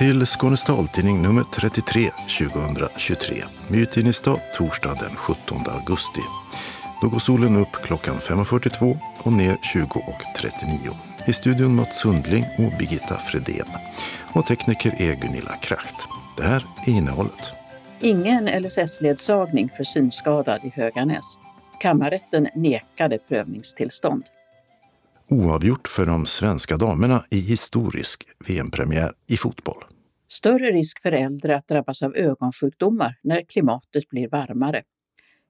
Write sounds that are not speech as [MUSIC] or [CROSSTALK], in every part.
Till Skånes taltidning nummer 33 2023. Mytidningsdag torsdag den 17 augusti. Då går solen upp klockan 5.42 och ner 20.39. I studion Mats Sundling och Birgitta Fredén. Och tekniker är Gunilla Kracht. Det här är innehållet. Ingen LSS-ledsagning för synskadad i Höganäs. Kammarrätten nekade prövningstillstånd. Oavgjort för de svenska damerna i historisk VM-premiär i fotboll. Större risk för äldre att drabbas av ögonsjukdomar när klimatet blir varmare.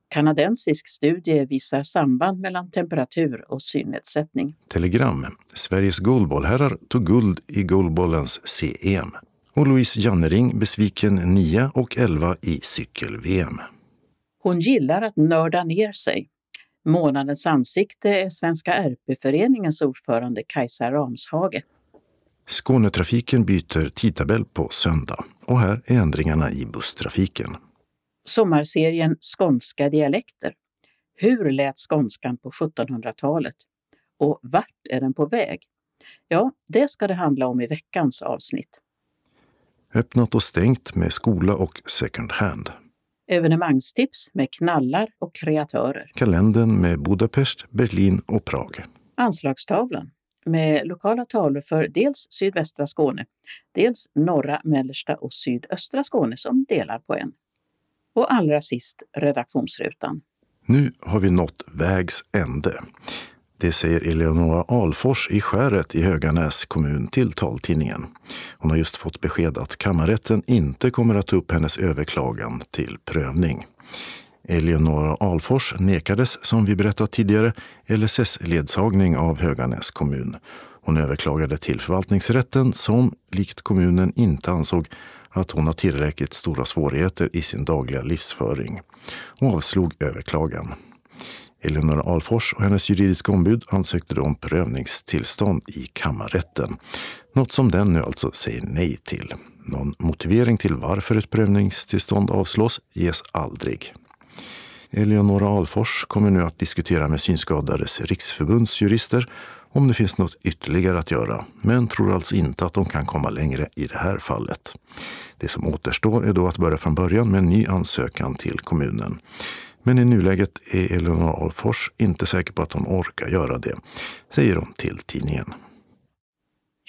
Kanadensisk studie visar samband mellan temperatur och synnedsättning. Telegram. Sveriges goalballherrar tog guld i goalbollens CEM. Och Louise Jannering besviken 9 och 11 i cykel-VM. Hon gillar att nörda ner sig. Månadens ansikte är Svenska RP-föreningens ordförande Kajsa Ramshage. Skånetrafiken byter tidtabell på söndag och här är ändringarna i busstrafiken. Sommarserien Skånska dialekter. Hur lät skånskan på 1700-talet? Och vart är den på väg? Ja, det ska det handla om i veckans avsnitt. Öppnat och stängt med skola och second hand. Evenemangstips med knallar och kreatörer. Kalendern med Budapest, Berlin och Prag. Anslagstavlan med lokala tavlor för dels sydvästra Skåne, dels norra, mellersta och sydöstra Skåne som delar på en. Och allra sist redaktionsrutan. Nu har vi nått vägs ände. Det säger Eleonora Alfors i Skäret i Höganäs kommun till taltidningen. Hon har just fått besked att kammarrätten inte kommer att ta upp hennes överklagan till prövning. Eleonora Alfors nekades, som vi berättat tidigare, LSS-ledsagning av Höganäs kommun. Hon överklagade till förvaltningsrätten som, likt kommunen, inte ansåg att hon har tillräckligt stora svårigheter i sin dagliga livsföring och avslog överklagan. Eleonora Alfors och hennes juridiska ombud ansökte då om prövningstillstånd i kammarrätten. Något som den nu alltså säger nej till. Någon motivering till varför ett prövningstillstånd avslås ges aldrig. Eleonora Alfors kommer nu att diskutera med Synskadades riksförbunds jurister om det finns något ytterligare att göra, men tror alltså inte att de kan komma längre i det här fallet. Det som återstår är då att börja från början med en ny ansökan till kommunen. Men i nuläget är Eleonora Alfors inte säker på att hon orkar göra det, säger hon till tidningen.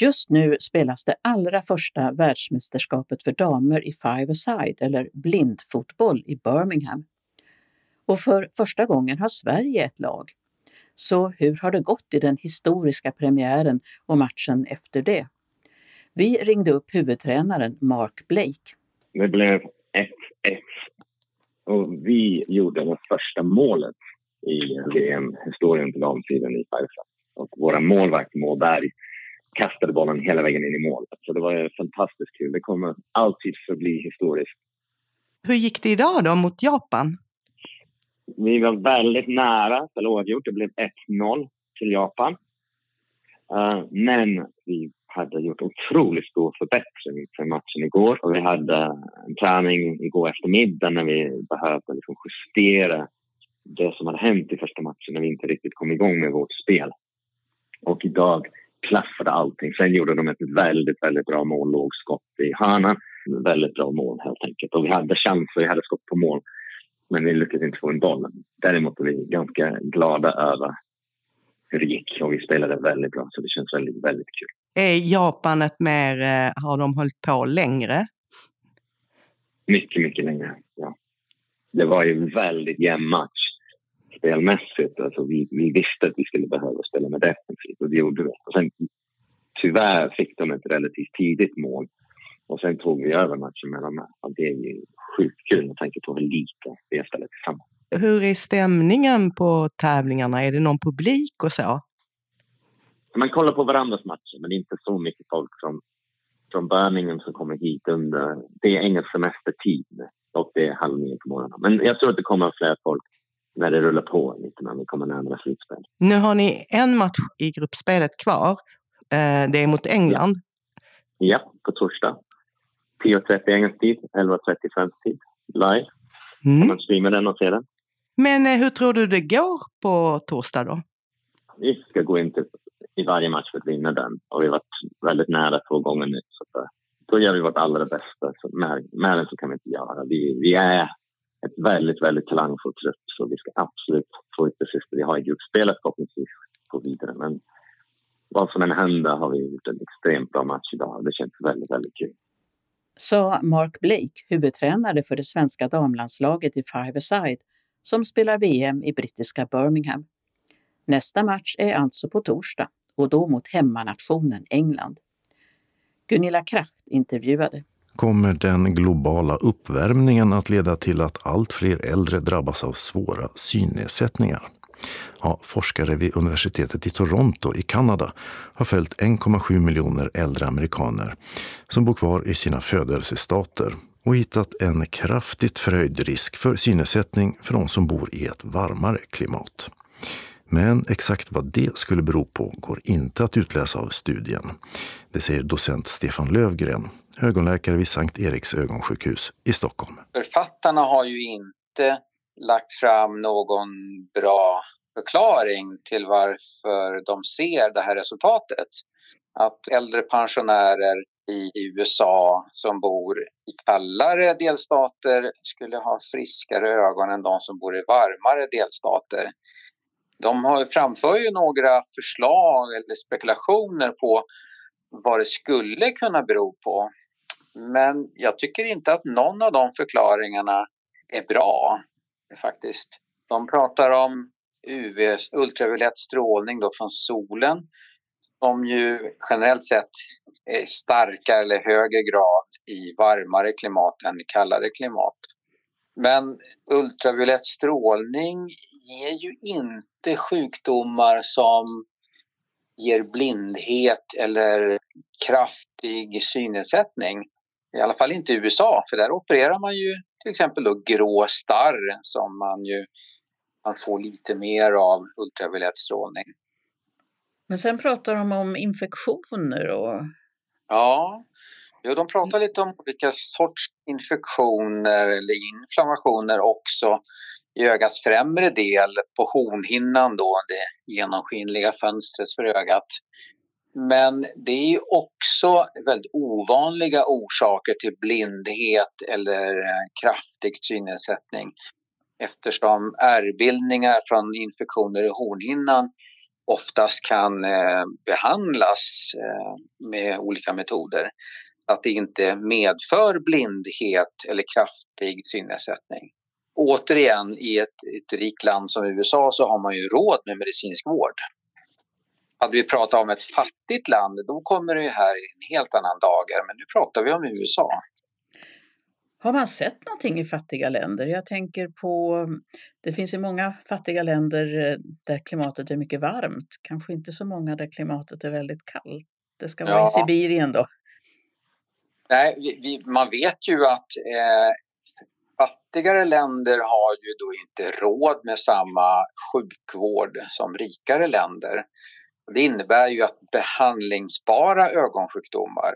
Just nu spelas det allra första världsmästerskapet för damer i five-a-side eller blindfotboll i Birmingham. Och för första gången har Sverige ett lag. Så hur har det gått i den historiska premiären och matchen efter det? Vi ringde upp huvudtränaren Mark Blake. Det blev 1-1 och vi gjorde det första målet i VM-historien på damsidan i Färjestad. Och våra målvakt Måberg kastade bollen hela vägen in i mål. Så det var fantastiskt kul. Det kommer alltid förbli historiskt. Hur gick det idag då mot Japan? Vi var väldigt nära till oavgjort. Det blev 1-0 till Japan. Uh, men vi hade gjort otroligt stor förbättring för matchen igår. Och vi hade en träning igår eftermiddag när vi behövde liksom justera det som hade hänt i första matchen när vi inte riktigt kom igång med vårt spel. Och idag klaffade allting. Sen gjorde de ett väldigt, väldigt bra mål, låg skott i hörnan. Väldigt bra mål helt enkelt. Och vi hade chanser, vi hade skott på mål. Men vi lyckades inte få en boll. Däremot är vi ganska glada över hur det gick och vi spelade väldigt bra så det känns väldigt, väldigt kul. Är Japan ett mer, eh, har de hållit på längre? Mycket, mycket längre, ja. Det var ju en väldigt jämn match spelmässigt. Alltså vi, vi visste att vi skulle behöva spela med defensivt och det gjorde vi. Och sen, tyvärr fick de ett relativt tidigt mål och sen tog vi över matchen mellan och Det är ju sjukt kul med tanke på hur lite vi spelat tillsammans. Hur är stämningen på tävlingarna? Är det någon publik och så? Man kollar på varandras matcher, men inte så mycket folk som från Birmingham som kommer hit under... Det är engelsk semestertid och det är halv nio på morgonen. Men jag tror att det kommer fler folk när det rullar på lite när vi kommer närmare slutspel. Nu har ni en match i gruppspelet kvar. Eh, det är mot England. Ja, på torsdag. 10.30 engelsk tid, 11.30 svensk tid. Live. Mm. Man streama den och se den. Men eh, hur tror du det går på torsdag då? Vi ska gå in till, i varje match för att vinna den och vi har varit väldigt nära två gånger nu. Så då gör vi vårt allra bästa. Så mer, mer än så kan vi inte göra. Vi, vi är ett väldigt, väldigt talangfullt trupp så vi ska absolut få ut det sista vi har i gruppspelet förhoppningsvis gå vidare. Men vad som än händer har vi gjort en extremt bra match idag det känns väldigt, väldigt kul. Sa Mark Blake, huvudtränare för det svenska damlandslaget i five-a-side som spelar VM i brittiska Birmingham. Nästa match är alltså på torsdag och då mot hemmanationen England. Gunilla Kraft intervjuade. Kommer den globala uppvärmningen att leda till att allt fler äldre drabbas av svåra synnedsättningar? Ja, forskare vid universitetet i Toronto i Kanada har följt 1,7 miljoner äldre amerikaner som bor kvar i sina födelsestater och hittat en kraftigt förhöjd risk för synnedsättning för de som bor i ett varmare klimat. Men exakt vad det skulle bero på går inte att utläsa av studien. Det säger docent Stefan Lövgren, ögonläkare vid Sankt Eriks ögonsjukhus i Stockholm. Författarna har ju inte lagt fram någon bra förklaring till varför de ser det här resultatet. Att äldre pensionärer i USA som bor i kallare delstater skulle ha friskare ögon än de som bor i varmare delstater. De har, framför ju några förslag eller spekulationer på vad det skulle kunna bero på. Men jag tycker inte att någon av de förklaringarna är bra faktiskt. De pratar om UV, ultraviolett strålning då från solen som ju generellt sett är starkare eller högre grad i varmare klimat än i kallare klimat. Men ultraviolett strålning ger ju inte sjukdomar som ger blindhet eller kraftig synnedsättning. I alla fall inte i USA, för där opererar man ju till exempel då grå starr som man ju man får lite mer av ultraviolett strålning. Men sen pratar de om infektioner och... Ja, jo, de pratar lite om olika sorts infektioner eller inflammationer också i ögats främre del på hornhinnan då, det genomskinliga fönstret för ögat. Men det är också väldigt ovanliga orsaker till blindhet eller eh, kraftig synnedsättning eftersom ärrbildningar från infektioner i hornhinnan oftast kan eh, behandlas eh, med olika metoder. Att det inte medför blindhet eller kraftig synnedsättning. Återigen, i ett, ett rikt land som USA så har man ju råd med medicinsk vård. Hade vi pratat om ett fattigt land, då kommer det här i en helt annan dager. Men nu pratar vi om USA. Har man sett någonting i fattiga länder? Jag tänker på, det finns ju många fattiga länder eh, där klimatet är mycket varmt, kanske inte så många där klimatet är väldigt kallt. Det ska vara ja. i Sibirien då. Nej, vi, vi, man vet ju att eh, fattigare länder har ju då inte råd med samma sjukvård som rikare länder. Det innebär ju att behandlingsbara ögonsjukdomar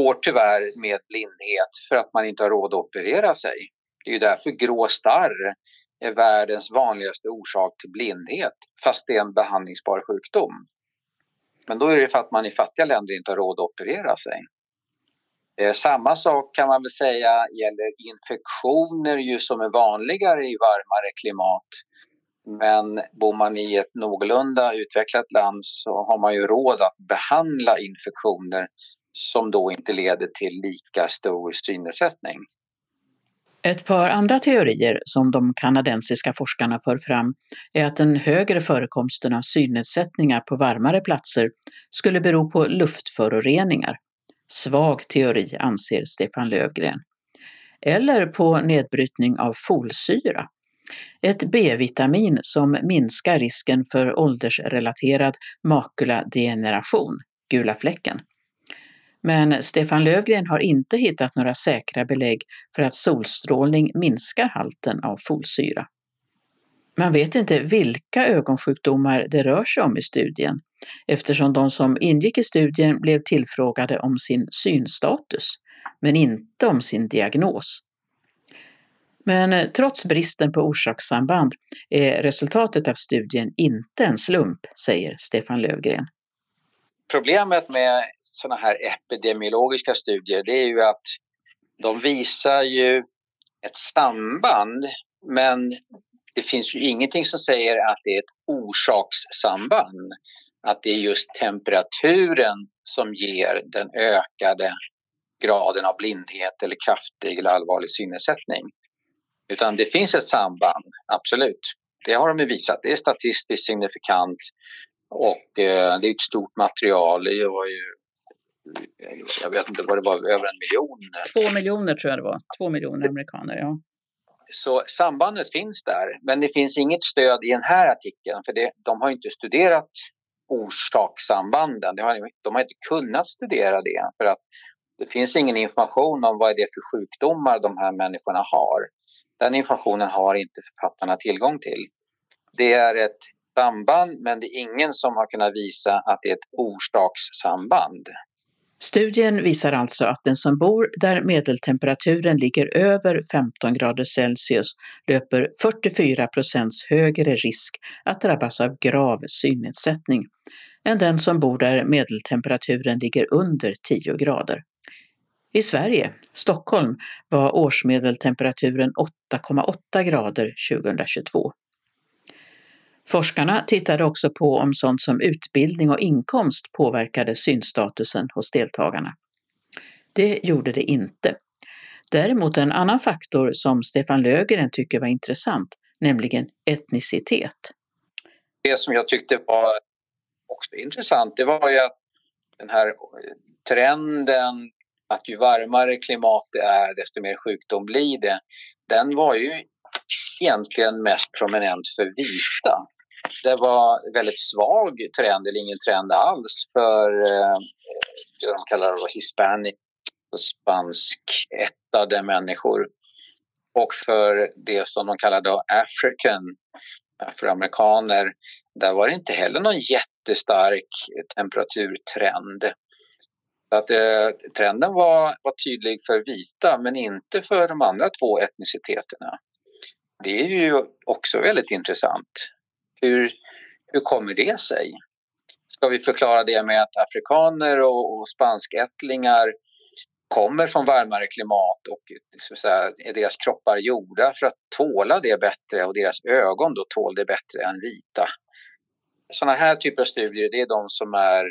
går tyvärr med blindhet för att man inte har råd att operera sig. Det är ju därför grå starr är världens vanligaste orsak till blindhet, fast det är en behandlingsbar sjukdom. Men då är det för att man i fattiga länder inte har råd att operera sig. Eh, samma sak kan man väl säga gäller infektioner ju som är vanligare i varmare klimat. Men bor man i ett någorlunda utvecklat land så har man ju råd att behandla infektioner som då inte leder till lika stor synnedsättning. Ett par andra teorier som de kanadensiska forskarna för fram är att den högre förekomsten av synnedsättningar på varmare platser skulle bero på luftföroreningar. Svag teori, anser Stefan Lövgren. Eller på nedbrytning av folsyra, ett B-vitamin som minskar risken för åldersrelaterad makuladegeneration, gula fläcken. Men Stefan Lövgren har inte hittat några säkra belägg för att solstrålning minskar halten av folsyra. Man vet inte vilka ögonsjukdomar det rör sig om i studien eftersom de som ingick i studien blev tillfrågade om sin synstatus, men inte om sin diagnos. Men trots bristen på orsakssamband är resultatet av studien inte en slump, säger Stefan Lövgren. Problemet med sådana här epidemiologiska studier det är ju att de visar ju ett samband men det finns ju ingenting som säger att det är ett orsakssamband. Att det är just temperaturen som ger den ökade graden av blindhet eller kraftig eller allvarlig synnedsättning. Utan det finns ett samband, absolut. Det har de visat. Det är statistiskt signifikant och eh, det är ett stort material. Det var ju, jag vet inte vad det var, över en miljon. Två miljoner tror jag det var. Två miljoner amerikaner, ja. Så sambandet finns där, men det finns inget stöd i den här artikeln för det, de har inte studerat orsakssambanden. De har, de har inte kunnat studera det för att det finns ingen information om vad det är för sjukdomar de här människorna har. Den informationen har inte författarna tillgång till. Det är ett samband men det är ingen som har kunnat visa att det är ett orsakssamband. Studien visar alltså att den som bor där medeltemperaturen ligger över 15 grader Celsius löper 44 procents högre risk att drabbas av grav synnedsättning än den som bor där medeltemperaturen ligger under 10 grader. I Sverige, Stockholm, var årsmedeltemperaturen 8,8 grader 2022. Forskarna tittade också på om sånt som utbildning och inkomst påverkade synstatusen hos deltagarna. Det gjorde det inte. Däremot en annan faktor som Stefan Lögren tycker var intressant, nämligen etnicitet. Det som jag tyckte var också intressant, det var ju att den här trenden att ju varmare klimat det är, desto mer sjukdom blir det. Den var ju egentligen mest prominent för vita. Det var väldigt svag trend, eller ingen trend alls, för eh, det de kallar det hispanic, spanskättade människor. Och för det som de kallar då African, afroamerikaner, där var det inte heller någon jättestark temperaturtrend. Så att, eh, trenden var, var tydlig för vita men inte för de andra två etniciteterna. Det är ju också väldigt intressant. Hur, hur kommer det sig? Ska vi förklara det med att afrikaner och, och spanskättlingar kommer från varmare klimat och så säga, är deras kroppar gjorda för att tåla det bättre och deras ögon då tål det bättre än vita. Sådana här typer av studier det är de som är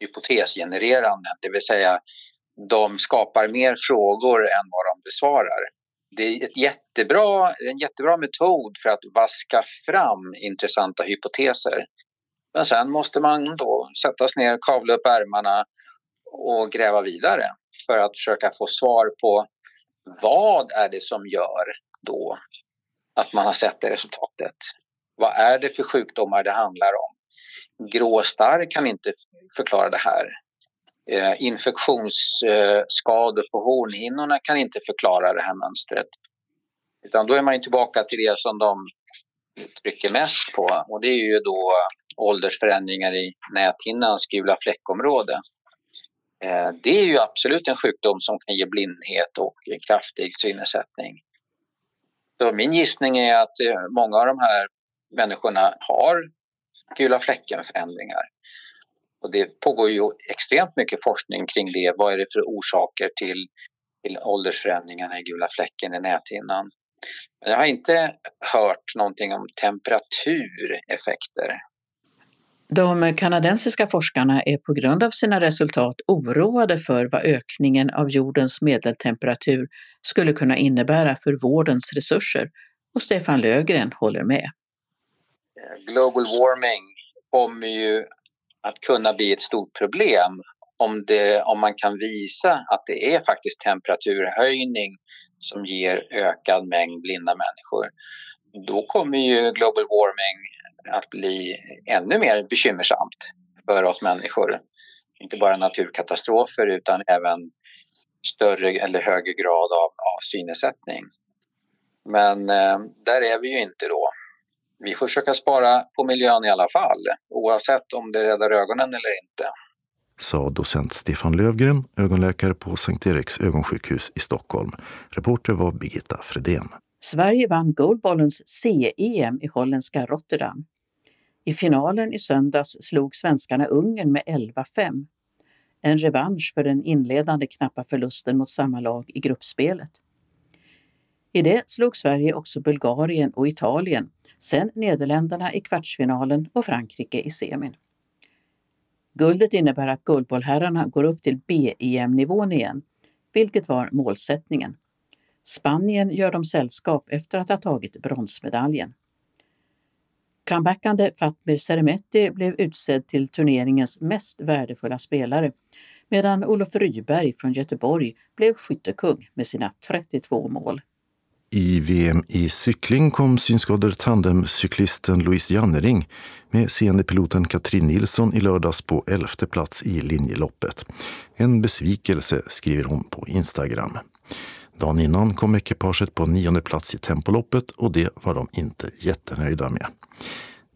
hypotesgenererande, det vill säga de skapar mer frågor än vad de besvarar. Det är ett jättebra, en jättebra metod för att vaska fram intressanta hypoteser. Men sen måste man då sätta sig ner, kavla upp ärmarna och gräva vidare för att försöka få svar på vad är det som gör då att man har sett det resultatet? Vad är det för sjukdomar det handlar om? Grå starr kan inte förklara det här. Eh, infektionsskador på hornhinnorna kan inte förklara det här mönstret. Utan då är man tillbaka till det som de trycker mest på och det är ju då eh, åldersförändringar i näthinnans gula fläckområde. Eh, det är ju absolut en sjukdom som kan ge blindhet och kraftig synnedsättning. Så min gissning är att många av de här människorna har gula fläcken-förändringar. Och det pågår ju extremt mycket forskning kring det. Vad är det för orsaker till, till åldersförändringarna i gula fläcken i näthinnan? Men jag har inte hört någonting om temperatureffekter. De kanadensiska forskarna är på grund av sina resultat oroade för vad ökningen av jordens medeltemperatur skulle kunna innebära för vårdens resurser och Stefan Lögren håller med. Global warming kommer ju att kunna bli ett stort problem om, det, om man kan visa att det är faktiskt temperaturhöjning som ger ökad mängd blinda människor. Då kommer ju global warming att bli ännu mer bekymmersamt för oss människor. Inte bara naturkatastrofer utan även större eller högre grad av, av synnedsättning. Men eh, där är vi ju inte då vi får försöka spara på miljön i alla fall, oavsett om det räddar ögonen eller inte. Sa docent Stefan Lövgren, ögonläkare på Sankt Eriks ögonsjukhus i Stockholm. Reporter var Birgitta Fredén. Sverige vann goalbollens C-EM i holländska Rotterdam. I finalen i söndags slog svenskarna Ungern med 11-5. En revansch för den inledande knappa förlusten mot samma lag i gruppspelet. I det slog Sverige också Bulgarien och Italien, sen Nederländerna i kvartsfinalen och Frankrike i semin. Guldet innebär att guldbollherrarna går upp till B-EM-nivån igen, vilket var målsättningen. Spanien gör dem sällskap efter att ha tagit bronsmedaljen. Comebackande Fatmir Seremeti blev utsedd till turneringens mest värdefulla spelare medan Olof Ryberg från Göteborg blev skyttekung med sina 32 mål. I VM i cykling kom synskadade tandemcyklisten Louise Jannering med seende piloten Katrin Nilsson i lördags på elfte plats i linjeloppet. En besvikelse, skriver hon på Instagram. Dagen innan kom ekipaget på nionde plats i tempoloppet och det var de inte jättenöjda med.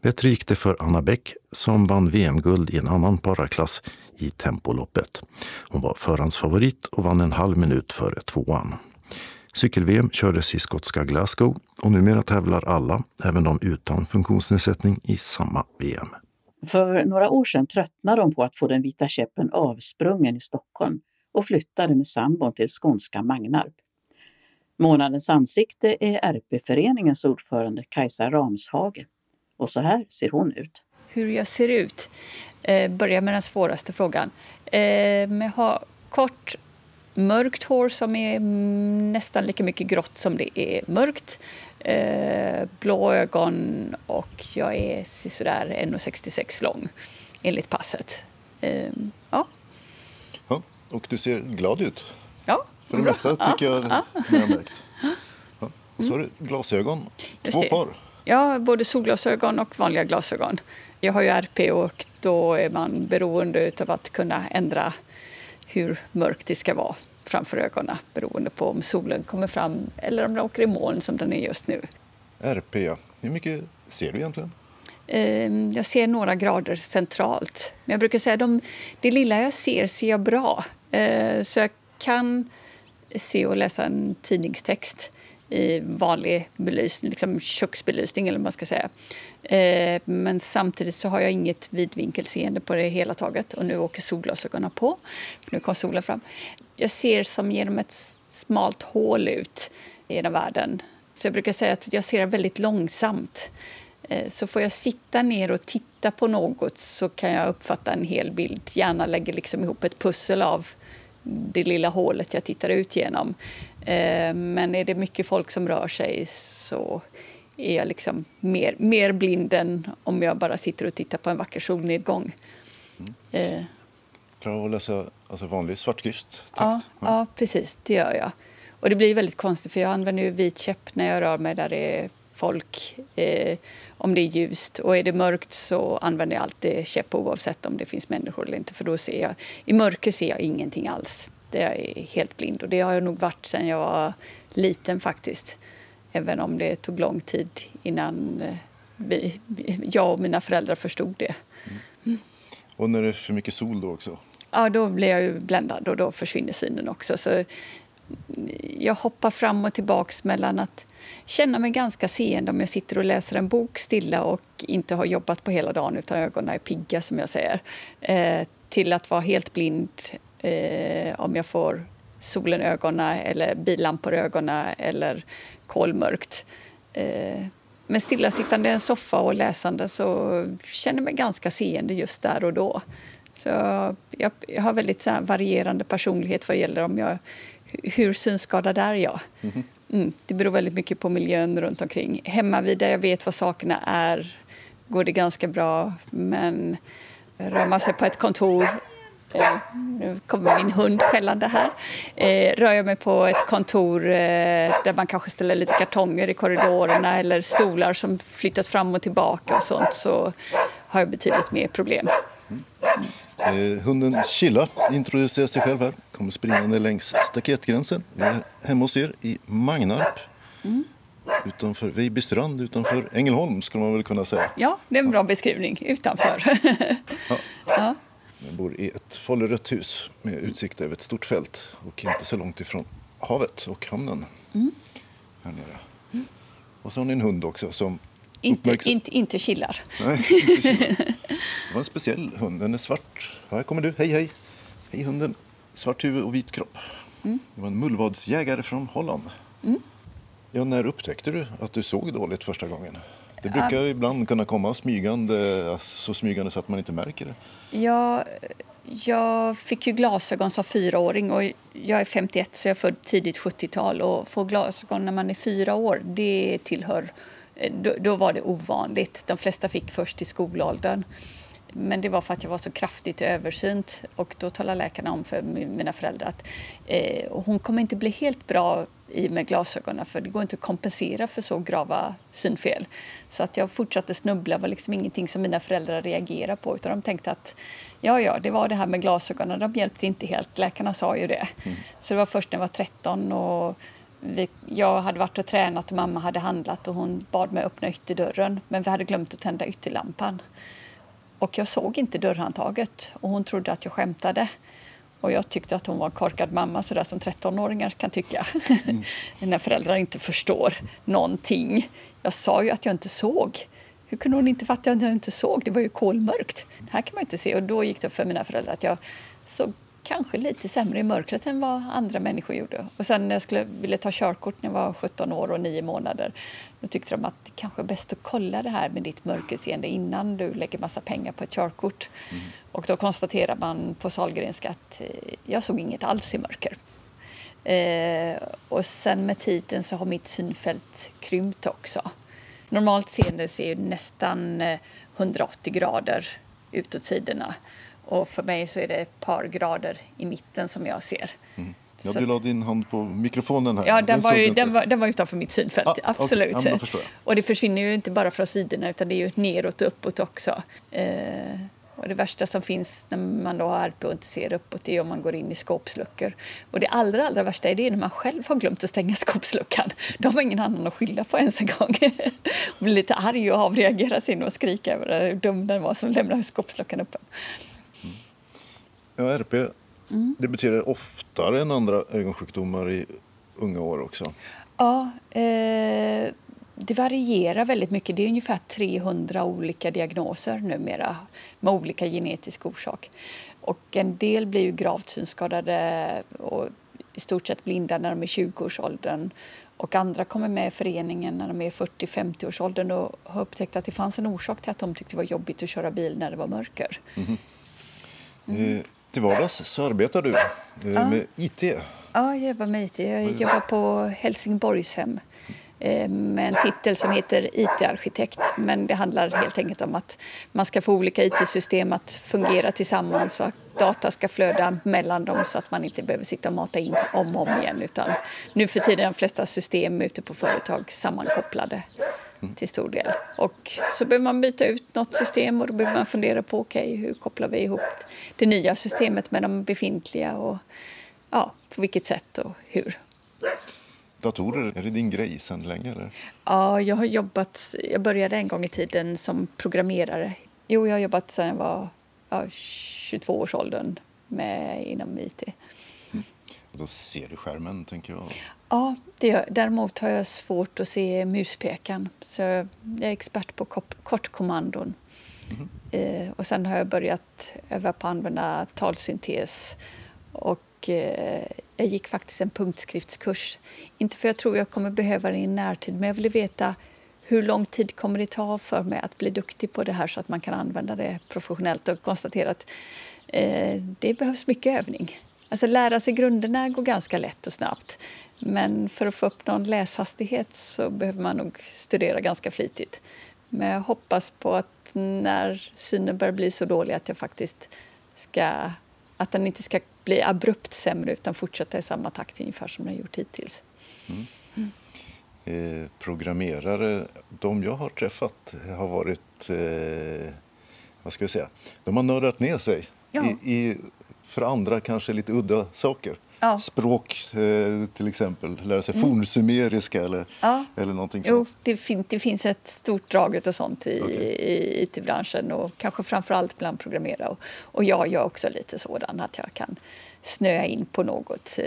Bättre gick det för Anna Bäck som vann VM-guld i en annan paraklass i tempoloppet. Hon var förhandsfavorit och vann en halv minut före tvåan. Cykel-VM kördes i skotska Glasgow och numera tävlar alla, även de utan funktionsnedsättning, i samma VM. För några år sedan tröttnade de på att få den vita käppen avsprungen i Stockholm och flyttade med sambon till skånska Magnarp. Månadens ansikte är RP-föreningens ordförande Kajsa Ramshage. Och så här ser hon ut. Hur jag ser ut? Eh, börja med den svåraste frågan. Eh, jag har kort mörkt hår som är nästan lika mycket grått som det är mörkt. Eh, blå ögon och jag är sådär 1,66 lång enligt passet. Eh, ja. ja. Och du ser glad ut. Ja. För det mesta tycker jag ja. jag märkt. Ja. Och så har du glasögon, två par. Ja, både solglasögon och vanliga glasögon. Jag har ju RP och då är man beroende av att kunna ändra hur mörkt det ska vara framför ögonen beroende på om solen kommer fram eller om den åker i moln som den är just nu. RP. Hur mycket ser du egentligen? Ehm, jag ser några grader centralt. Men jag brukar säga att det lilla jag ser, ser jag bra. Ehm, så jag kan se och läsa en tidningstext i vanlig belysning, liksom köksbelysning eller vad man ska säga. Eh, men samtidigt så har jag inget vidvinkelseende på det hela taget och nu åker solglasögonen på. Nu kom solen fram. Jag ser som genom ett smalt hål ut genom världen. Så jag brukar säga att jag ser väldigt långsamt. Eh, så får jag sitta ner och titta på något så kan jag uppfatta en hel bild. Gärna lägger liksom ihop ett pussel av det lilla hålet jag tittar ut genom. Eh, men är det mycket folk som rör sig så är jag liksom mer, mer blind än om jag bara sitter och tittar på en vacker solnedgång. Mm. Eh. Klarar du att läsa alltså vanlig svartskriftstext? Ja, ja, precis. Det gör jag. Och det blir väldigt konstigt för jag använder ju vit käpp när jag rör mig där det är folk. Eh, om det är ljust och är det mörkt så använder jag alltid käpp oavsett om det finns människor eller inte för då ser jag, i mörker ser jag ingenting alls. Det är helt blind och det har jag nog varit sedan jag var liten faktiskt. Även om det tog lång tid innan eh, vi, jag och mina föräldrar förstod det. Mm. Och när det är för mycket sol då också? Ja, då blir jag ju bländad och då försvinner synen också. Så jag hoppar fram och tillbaks mellan att känna mig ganska seende om jag sitter och läser en bok stilla och inte har jobbat på hela dagen utan ögonen är pigga som jag säger. Eh, till att vara helt blind eh, om jag får solen i ögonen eller billampor i ögonen eller kolmörkt. Eh, men stillasittande i en soffa och läsande så känner jag mig ganska seende just där och då. Så jag, jag har väldigt så varierande personlighet vad gäller om jag, hur synskadad är jag. Mm. Mm, det beror väldigt mycket på miljön runt omkring. Hemma vid där jag vet vad sakerna är går det ganska bra. Men rör man sig på ett kontor Eh, nu kommer min hund skällande här. Eh, rör jag mig på ett kontor eh, där man kanske ställer lite kartonger i korridorerna eller stolar som flyttas fram och tillbaka och sånt så har jag betydligt mer problem. Mm. Eh, hunden Chilla introducerar sig själv här. Kommer springande längs staketgränsen. Vi är hemma hos er i Magnarp. Mm. Utanför Vejbystrand, utanför Ängelholm skulle man väl kunna säga. Ja, det är en bra beskrivning. Utanför. ja. [LAUGHS] ja. Jag bor i ett follerött hus med utsikt över ett stort fält och inte så långt ifrån havet och hamnen. Mm. Här nere. Mm. Och så har ni en hund också som Inte, inte, inte killar. Nej, inte killar. [LAUGHS] Det var en speciell hund. Den är svart. Här kommer du. Hej, hej. Hej, hunden. Svart huvud och vit kropp. Mm. Det var en mullvadsjägare från Holland. Ja, när upptäckte du att du såg dåligt första gången? Det brukar ibland kunna komma smygande, så smygande så att man inte märker det. Jag, jag fick ju glasögon som fyraåring och jag är 51 så jag är född tidigt 70-tal och få glasögon när man är fyra år det tillhör då, då var det ovanligt. De flesta fick först i skolåldern. Men det var för att jag var så kraftigt översynt och då talade läkarna om för mi- mina föräldrar att eh, hon kommer inte bli helt bra i med glasögonen för det går inte att kompensera för så grava synfel. Så att jag fortsatte snubbla var liksom ingenting som mina föräldrar reagerade på utan de tänkte att ja, ja, det var det här med glasögonen, de hjälpte inte helt, läkarna sa ju det. Så det var först när jag var 13 och vi, jag hade varit och tränat och mamma hade handlat och hon bad mig öppna ytterdörren men vi hade glömt att tända ytterlampan. Och jag såg inte dörrhandtaget och hon trodde att jag skämtade. Och jag tyckte att hon var en korkad mamma, sådär som 13-åringar kan tycka. [LAUGHS] När föräldrar inte förstår någonting. Jag sa ju att jag inte såg. Hur kunde hon inte fatta att jag inte såg? Det var ju kolmörkt. Här kan man inte se. Och då gick det upp för mina föräldrar att jag såg kanske lite sämre i mörkret än vad andra människor gjorde. Och sen när jag skulle, ville ta körkort när jag var 17 år och 9 månader då tyckte de att det kanske är bäst att kolla det här med ditt mörkerseende innan du lägger massa pengar på ett körkort. Och då konstaterar man på Sahlgrenska att eh, jag såg inget alls i mörker. Eh, och sen med tiden så har mitt synfält krympt också. Normalt seende ser ju nästan eh, 180 grader utåt sidorna. Och för mig så är det ett par grader i mitten som jag ser. Ja, Så du la din hand på mikrofonen här. Ja, den var, såg ju, den, var, den var utanför mitt synfält, Ah, absolut. Ja, förstår jag. Och det försvinner ju inte bara från sidorna utan det är ju neråt och uppåt också. Eh, och det värsta som finns när man då har RP och inte ser uppåt det är om man går in i skåpsluckor. Och det allra, allra värsta är det när man själv har glömt att stänga [LAUGHS] skåpsluckan. Då har man ingen annan att skylla på ens en gång. och [LAUGHS] blir lite arg och avreagerar sig och skriker över hur dum den var som lämnade skåpsluckan öppen. Ja, RP, Mm. det betyder oftare än andra ögonsjukdomar i unga år också. Ja, eh, det varierar väldigt mycket. Det är ungefär 300 olika diagnoser numera med olika genetisk orsak. Och en del blir ju gravt synskadade och i stort sett blinda när de är 20-årsåldern. Och andra kommer med i föreningen när de är 40-50-årsåldern och har upptäckt att det fanns en orsak till att de tyckte det var jobbigt att köra bil när det var mörker. Eh, till vardags så arbetar du eh, med IT. Ja, jag jobbar med IT. Jag jobbar på Helsingborgshem eh, med en titel som heter IT-arkitekt. Men det handlar helt enkelt om att man ska få olika IT-system att fungera tillsammans och att data ska flöda mellan dem så att man inte behöver sitta och mata in om och om igen. Utan nu för tiden är de flesta system ute på företag sammankopplade till stor del. Och så behöver man byta ut något system och då behöver man fundera på okej, hur kopplar vi ihop det nya systemet med de befintliga och ja, på vilket sätt och hur. Datorer, är det din grej sedan länge? Eller? Ja, jag har jobbat, jag började en gång i tiden som programmerare. Jo, jag har jobbat sedan jag var ja, 22-årsåldern med, inom IT. Då ser du skärmen, tänker jag. Ja, det gör, däremot har jag svårt att se muspekan. Så jag är expert på kortkommandon. Eh, och sen har jag börjat öva på att använda talsyntes. Och eh, jag gick faktiskt en punktskriftskurs. Inte för jag tror jag kommer behöva det i närtid, men jag ville veta hur lång tid kommer det ta för mig att bli duktig på det här så att man kan använda det professionellt och konstatera att eh, det behövs mycket övning. Alltså lära sig grunderna går ganska lätt och snabbt. Men för att få upp någon läshastighet så behöver man nog studera ganska flitigt. Men jag hoppas på att när synen börjar bli så dålig att jag faktiskt ska att den inte ska bli abrupt sämre utan fortsätta i samma takt ungefär som den gjort hittills. Eh, programmerare, de jag har träffat har varit, eh, vad ska jag säga, de har nördat ner sig Ja. i, i för andra kanske lite udda saker. Ja. språk till exempel? Lära sig mm. fornsumeriska eller, ja. eller någonting sånt? Jo, det, fin det finns ett stort drag och sånt i, okay. i IT-branschen och kanske framför allt bland programmerare. Och, och jag gör också lite sådan att jag kan snöa in på något.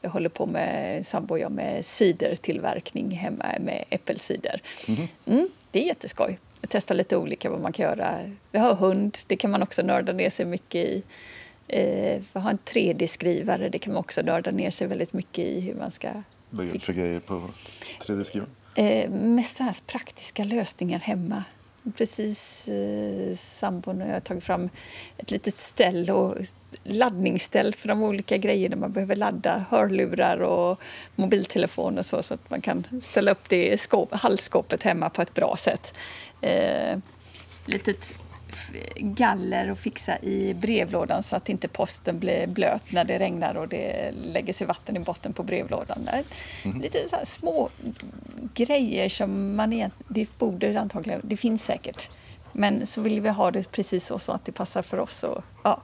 Jag håller på med, sambo jag med cidertillverkning hemma med äppelcider. Mm. Mm, det är jätteskoj. Jag testar lite olika vad man kan göra. Vi har hund, det kan man också nörda ner sig mycket i. Eh, har en 3D-skrivare, det kan man också nörda ner sig väldigt mycket i hur man ska... Vad är det för grejer på 3D-skrivaren? Eh, mest här praktiska lösningar hemma. Precis eh, sambon och jag har tagit fram ett litet ställ och laddningsställ för de olika grejerna man behöver ladda. Hörlurar och mobiltelefon och så, så att man kan ställa upp det i skåp, halsskåpet hemma på ett bra sätt. Eh, litet galler och fixa i brevlådan så att inte posten blir blöt när det regnar och det lägger sig vatten i botten på brevlådan. Mm. Lite så små grejer som man egentligen, det borde antagligen, det finns säkert. Men så vill vi ha det precis så, så att det passar för oss. Och, ja.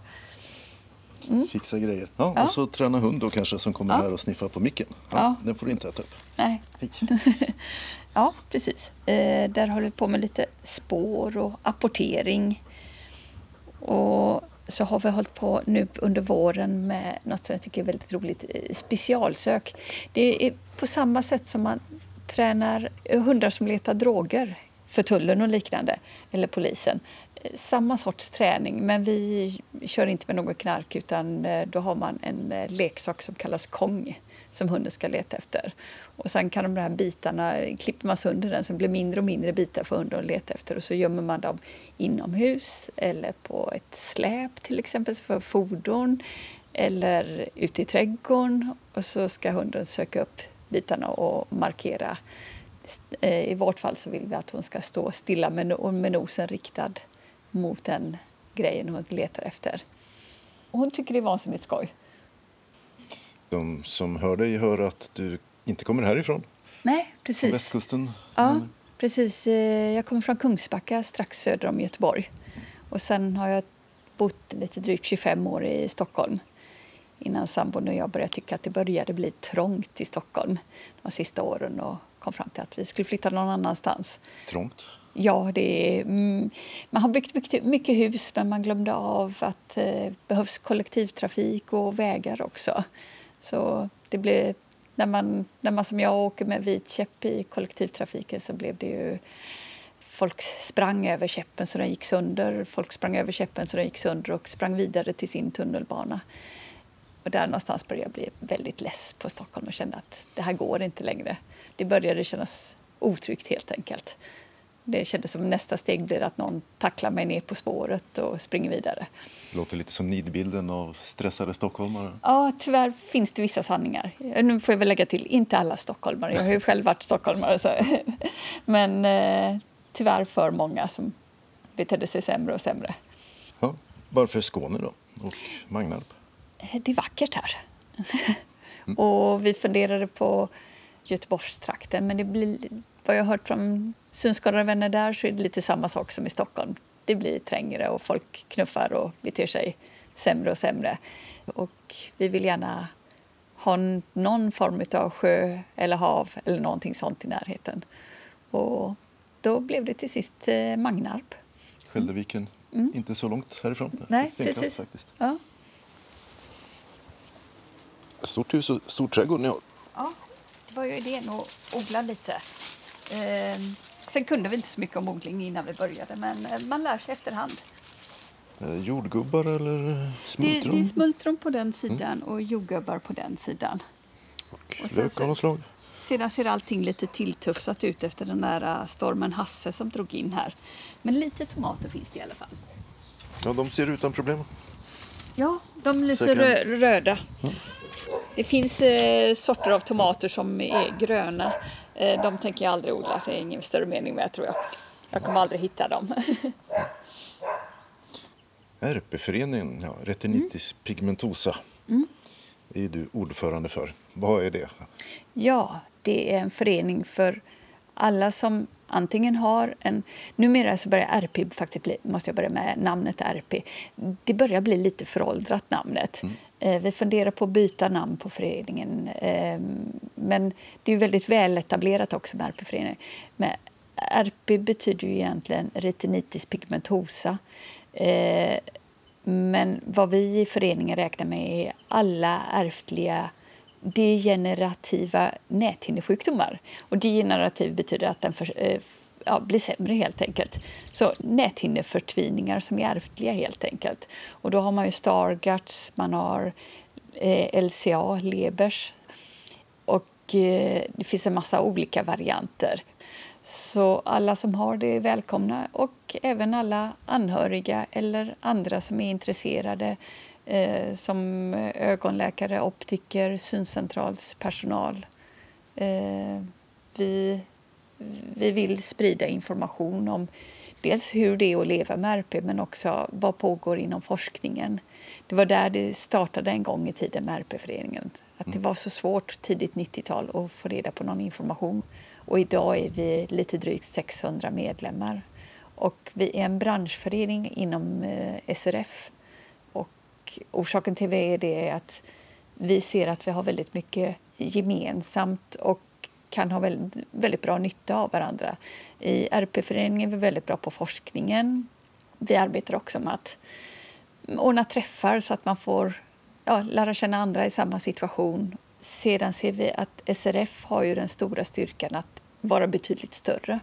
Mm. Fixa grejer. Ja, ja, Och så träna hund då kanske som kommer ja. här och sniffar på micken. Ja. Den får du inte äta upp. Nej. Hej. [LAUGHS] ja, precis. Eh, där håller vi på med lite spår och apportering. Och så har vi hållit på nu under våren med något som jag tycker är väldigt roligt, eh, specialsök. Det är på samma sätt som man tränar eh, hundar som letar droger för tullen och liknande, eller polisen. Eh, samma sorts träning, men vi kör inte med något knark utan då har man en leksak som kallas kong som hunden ska leta efter. Och sen kan de här bitarna, klipper man sönder den så blir mindre och mindre bitar för hunden att leta efter och så gömmer man dem inomhus eller på ett släp till exempel för fordon eller ute i trädgården och så ska hunden söka upp bitarna och markera. Eh, I vårt fall så vill vi att hon ska stå stilla med nosen riktad mot den grejen hon letar efter. Och hon tycker det är vansinnigt skoj. De som hör dig hör att du inte kommer härifrån. Nej, precis. Från västkusten. Ja, mm. precis. Eh, jag kommer från Kungsbacka strax söder om Göteborg. Och sen har jag bott lite drygt 25 år i Stockholm innan sambon och jag började tycka att det började bli trångt i Stockholm de sista åren och kom fram till att vi skulle flytta någon annanstans. Trångt? Ja, det är, mm, man har byggt mycket, mycket, hus men man glömde av att det eh, behövs kollektivtrafik och vägar också. Så det blev, när, man, när man som jag åker med vit käpp i kollektivtrafiken så blev det ju Folk sprang över käppen så den gick sönder, folk sprang över käppen så den gick sönder och sprang vidare till sin tunnelbana. Och där någonstans började jag bli väldigt less på Stockholm och kände att det här går inte längre. Det började kännas otryggt helt enkelt. Det kändes som nästa steg blir att någon tacklar mig ner på spåret och springer vidare. Det låter lite som nidbilden av stressade stockholmare. Ja, tyvärr finns det vissa sanningar. Nu får jag väl lägga till, inte alla stockholmare. Jag har ju [LAUGHS] själv varit stockholmare. Så. [LAUGHS] Men eh, tyvärr för många som betedde sig sämre och sämre. Ja, varför Skåne då? Och Magnarp? Det är vackert här. [LAUGHS] Mm. och vi funderade på Göteborgstrakten, men det blir, vad jag har hört från synskadade vänner där så är det lite samma sak som i Stockholm. Det blir trängre och folk knuffar och beter sig sämre och sämre. Och vi vill gärna ha någon form av sjö eller hav eller någonting sånt i närheten. Och då blev det till sist eh, Magnarp. Skälderviken, mm. inte så långt härifrån. Nej, precis. Faktiskt. Ja. Stort hus och stor trädgård ni har. Ja, det var ju idén att odla lite. Eh, Sen kunde vi inte så mycket om odling innan vi började, men eh, man lär sig efterhand. Jordgubbar eller smultron? Det, det är smultron på den sidan mm. och jordgubbar på den sidan. Och, och lök av något slag? Sedan ser allting lite tilltufsat ut efter den där eh, stormen Hasse som drog in här. Men lite tomater finns det i alla fall. Ja, de ser utan problem. Ja, de lyser rö röda. Mm. Det finns eh, sorter av tomater som är gröna Eh, de tänker jag aldrig odla, det är ingen större mening med tror jag. Jag kommer aldrig hitta dem. [LAUGHS] RP-föreningen, ja, Retinitis mm. pigmentosa, mm. det är du ordförande för. Vad är det? Ja, det är en förening för alla som antingen har en... Numera så börjar RP faktiskt bli, måste jag börja med namnet RP. Det börjar bli lite föråldrat namnet. Mm. Eh, vi funderar på att byta namn på föreningen. Ehm, men det är ju väldigt väl etablerat också med RP-föreningen. Men RP betyder ju egentligen retinitis pigmentosa. Ehm, men vad vi i föreningen räknar med är alla ärftliga degenerativa näthinnesjukdomar. Och degenerativ betyder att den eh, ja, blir sämre helt enkelt. Så näthinneförtviningar som är ärftliga helt enkelt. Och då har man ju Stargards, man har eh, LCA, Lebers och eh, det finns en massa olika varianter. Så alla som har det är välkomna och även alla anhöriga eller andra som är intresserade eh, som ögonläkare, optiker, syncentralspersonal. Eh, vi vi vill sprida information om dels hur det är att leva med RP men också vad pågår inom forskningen. Det var där det startade en gång i tiden med RP-föreningen. Att det mm. var så svårt tidigt 90-tal att få reda på någon information. Och idag är vi lite drygt 600 medlemmar. Och vi är en branschförening inom eh, SRF. Och orsaken till det är att vi ser att vi har väldigt mycket gemensamt och kan ha väldigt, väldigt bra nytta av varandra. I RP-föreningen är vi väldigt bra på forskningen. Vi arbetar också med att ordna träffar så att man får ja, lära känna andra i samma situation. Sedan ser vi att SRF har ju den stora styrkan att vara betydligt större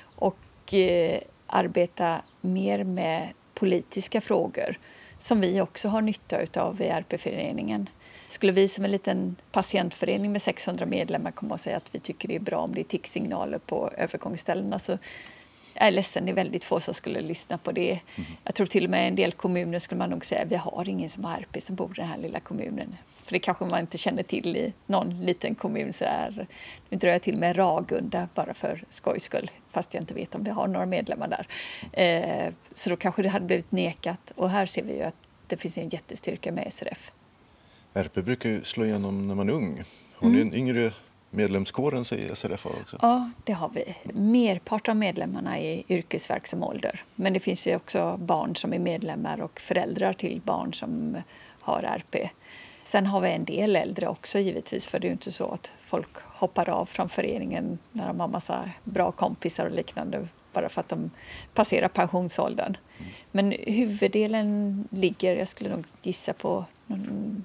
och eh, arbeta mer med politiska frågor som vi också har nytta av i RP-föreningen. Skulle vi som en liten patientförening med 600 medlemmar komma och säga att vi tycker det är bra om det är ticksignaler på övergångsställena så jag är ledsen, det är väldigt få som skulle lyssna på det. Mm. Jag tror till och med en del kommuner skulle man nog säga att vi har ingen som har RP som bor i den här lilla kommunen. För det kanske man inte känner till i någon liten kommun. Så där. Nu drar jag till med Ragunda bara för skojs skull, fast jag inte vet om vi har några medlemmar där. Eh, så då kanske det hade blivit nekat. Och här ser vi ju att det finns en jättestyrka med SRF. RP brukar ju slå igenom när man är ung. Har ni mm. en yngre medlemskåren säger SRF också? Ja, det har vi. Merparten av medlemmarna är i yrkesverksam ålder. Men det finns ju också barn som är medlemmar och föräldrar till barn som har RP. Sen har vi en del äldre också givetvis, för det är ju inte så att folk hoppar av från föreningen när de har massa bra kompisar och liknande bara för att de passerar pensionsåldern. Mm. Men huvuddelen ligger, jag skulle nog gissa på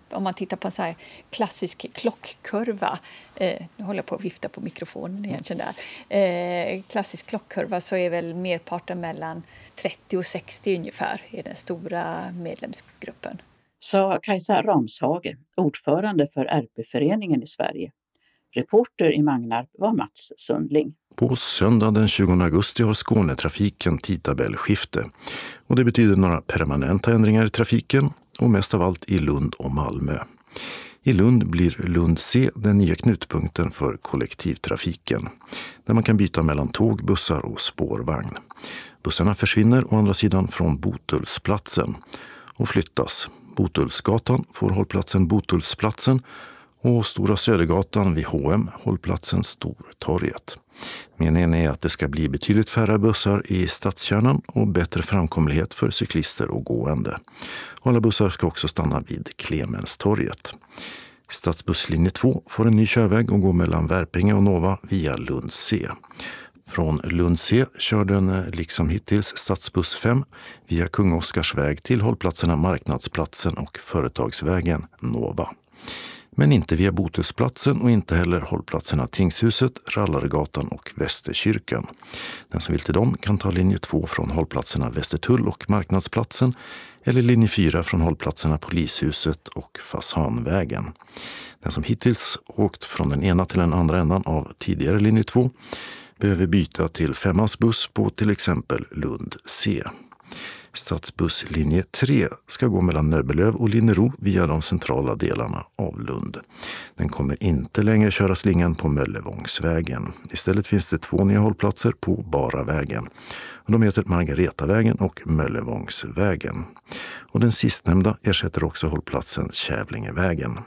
om man tittar på en så här klassisk klockkurva, eh, nu håller jag på att vifta på mikrofonen igen, där. Eh, klassisk klockkurva så är väl merparten mellan 30 och 60 ungefär i den stora medlemsgruppen. Sa Kajsa Ramshage, ordförande för RP-föreningen i Sverige. Reporter i Magnarp var Mats Sundling. På söndag den 20 augusti har Skånetrafiken tidtabellskifte och det betyder några permanenta ändringar i trafiken och mest av allt i Lund och Malmö. I Lund blir Lund C den nya knutpunkten för kollektivtrafiken där man kan byta mellan tåg, bussar och spårvagn. Bussarna försvinner å andra sidan från Botulsplatsen och flyttas. Botulsgatan får hållplatsen Botulsplatsen och Stora Södergatan vid H&M hållplatsen Stortorget. Meningen är att det ska bli betydligt färre bussar i stadskärnan och bättre framkomlighet för cyklister och gående. Alla bussar ska också stanna vid Clemenstorget. Stadsbusslinje 2 får en ny körväg och går mellan Värpinge och Nova via Lund C. Från Lund C kör den eh, liksom hittills stadsbuss 5 via Kung Oskars väg till hållplatserna Marknadsplatsen och Företagsvägen Nova men inte via Botusplatsen och inte heller hållplatserna Tingshuset, Rallargatan och Västerkyrkan. Den som vill till dem kan ta linje 2 från hållplatserna Västertull och Marknadsplatsen eller linje 4 från hållplatserna Polishuset och Fasanvägen. Den som hittills åkt från den ena till den andra ändan av tidigare linje 2 behöver byta till femmans buss på till exempel Lund C. Stadsbusslinje 3 ska gå mellan Nöbbelöv och Linnero via de centrala delarna av Lund. Den kommer inte längre köra slingan på Möllevångsvägen. Istället finns det två nya hållplatser på Baravägen. De heter Margaretavägen och Möllevångsvägen. Och den sistnämnda ersätter också hållplatsen Kävlingevägen.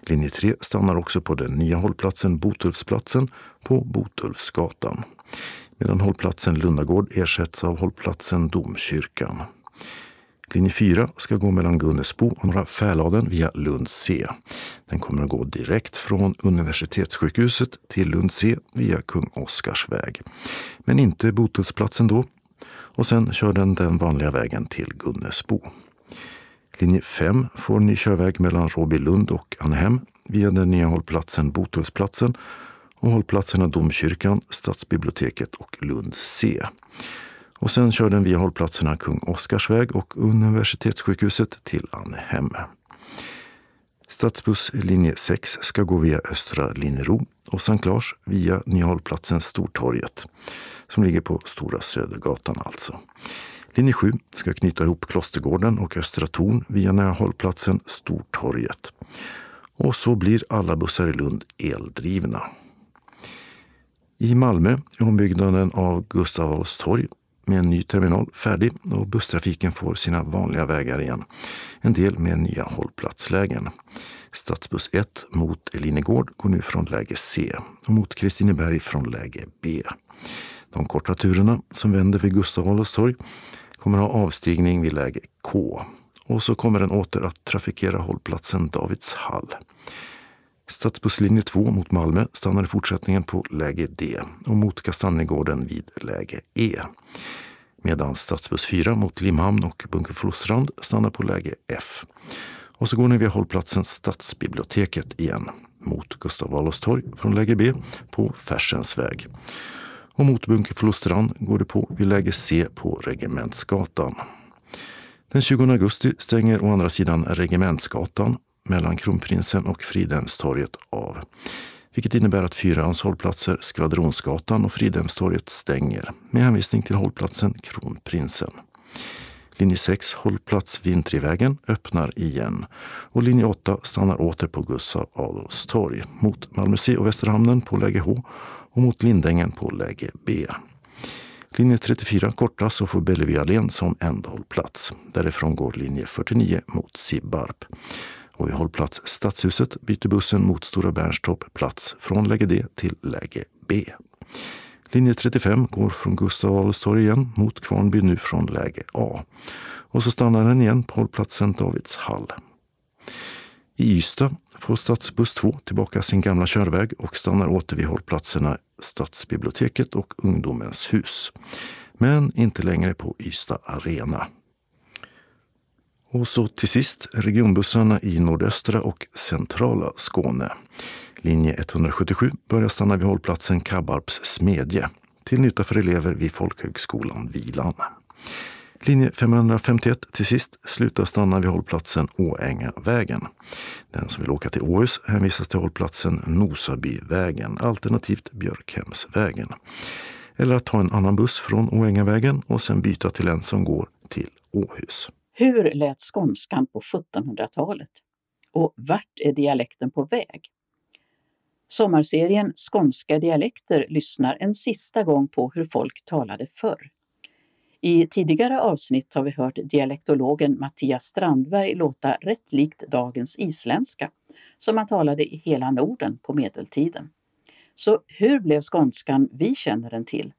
Linje 3 stannar också på den nya hållplatsen Botulfsplatsen på Botulfsgatan medan hållplatsen Lundagård ersätts av hållplatsen Domkyrkan. Linje 4 ska gå mellan Gunnesbo och Norra Fäladen via Lund C. Den kommer att gå direkt från Universitetssjukhuset till Lund C via Kung Oscars väg. Men inte Botusplatsen då. Och sen kör den den vanliga vägen till Gunnesbo. Linje 5 får ny körväg mellan Råbylund och Anhem via den nya hållplatsen Botusplatsen och hållplatserna Domkyrkan, Stadsbiblioteket och Lund C. Och sen kör den via hållplatserna Kung Oscarsväg och Universitetssjukhuset till Annehem. Stadsbuss linje 6 ska gå via Östra Linnero och Sankt Lars via nya hållplatsen Stortorget som ligger på Stora Södergatan alltså. Linje 7 ska knyta ihop Klostergården och Östra Torn via nya hållplatsen Stortorget. Och så blir alla bussar i Lund eldrivna. I Malmö är ombyggnaden av Gustav Adolfs torg med en ny terminal färdig och busstrafiken får sina vanliga vägar igen. En del med nya hållplatslägen. Stadsbuss 1 mot Elinegård går nu från läge C och mot Kristineberg från läge B. De korta turerna som vänder vid Gustav Adolfs torg kommer ha avstigning vid läge K och så kommer den åter att trafikera hållplatsen Davidshall. Stadsbusslinje 2 mot Malmö stannar i fortsättningen på läge D och mot Kastanjegården vid läge E. Medan stadsbuss 4 mot Limhamn och Bunkeflostrand stannar på läge F. Och så går ni via hållplatsen Stadsbiblioteket igen mot Gustav Adolfs torg från läge B på Färsens väg. Och mot Bunkeflostrand går det på vid läge C på Regementsgatan. Den 20 augusti stänger å andra sidan Regementsgatan mellan Kronprinsen och Fridhemstorget av. Vilket innebär att fyrans hållplatser Skvadronsgatan och Fridhemstorget stänger med hänvisning till hållplatsen Kronprinsen. Linje 6 hållplats Vintrivägen öppnar igen och linje 8 stannar åter på Gustav Adolfs torg mot Malmö C och Västerhamnen på läge H och mot Lindängen på läge B. Linje 34 kortas och får Bellevueallén som ändhållplats. Därifrån går linje 49 mot Sibbarp. Och vid hållplats Stadshuset byter bussen mot Stora Bernstorp plats från läge D till läge B. Linje 35 går från Gustav Adolfs torg igen mot Kvarnby nu från läge A. Och så stannar den igen på hållplatsen Davidshall. I Ystad får stadsbuss 2 tillbaka sin gamla körväg och stannar åter vid hållplatserna Stadsbiblioteket och Ungdomens hus. Men inte längre på Ystad Arena. Och så till sist regionbussarna i nordöstra och centrala Skåne. Linje 177 börjar stanna vid hållplatsen Kabbarps smedje till nytta för elever vid Folkhögskolan Vilan. Linje 551 till sist slutar stanna vid hållplatsen Åängavägen. Den som vill åka till Åhus hänvisas till hållplatsen Nosabyvägen alternativt Björkhemsvägen. Eller att ta en annan buss från Åängavägen och sen byta till en som går till Åhus. Hur lät skånskan på 1700-talet? Och vart är dialekten på väg? Sommarserien Skånska dialekter lyssnar en sista gång på hur folk talade förr. I tidigare avsnitt har vi hört dialektologen Mattias Strandberg låta rätt likt dagens isländska, som man talade i hela Norden på medeltiden. Så hur blev skånskan vi känner den till?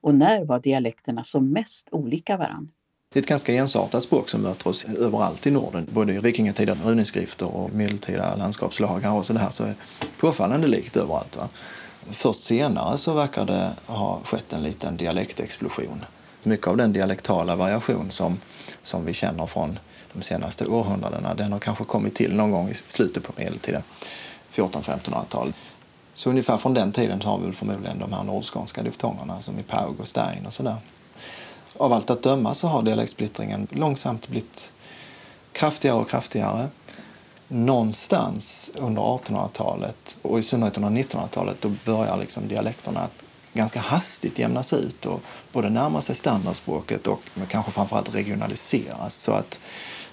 Och när var dialekterna som mest olika varann? Det är ett ganska ensartat språk som möter oss överallt i Norden. Både i vikingatida runeskrifter och medeltida landskapslagar och sådär. Så är påfallande likt överallt. Va? Först senare så verkar det ha skett en liten dialektexplosion. Mycket av den dialektala variation som, som vi känner från de senaste århundradena den har kanske kommit till någon gång i slutet på medeltiden, 1400-1500-tal. Så ungefär från den tiden så har vi förmodligen de här nordskånska diftongerna som i Paug och Stein och sådär av allt att döma så har dialektsplittringen långsamt blivit kraftigare och kraftigare. Någonstans under 1800-talet och i synnerhet under 1900-talet då börjar liksom dialekterna att ganska hastigt jämnas ut och både närma sig standardspråket och men kanske framförallt regionaliseras så att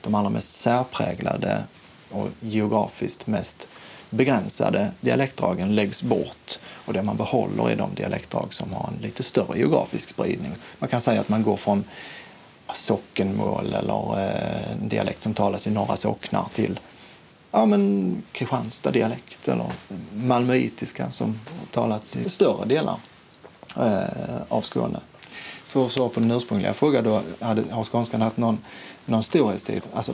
de allra mest särpräglade och geografiskt mest begränsade dialektdragen läggs bort och det man behåller är de dialektdrag som har en lite större geografisk spridning. Man kan säga att man går från sockenmål eller eh, en dialekt som talas i norra socknar till ja, men Kristianstad-dialekt eller malmöitiska som talats i större delar eh, av Skåne. för att svara på den ursprungliga frågan, då hade, har skånskan haft någon, någon storhetstid? Alltså,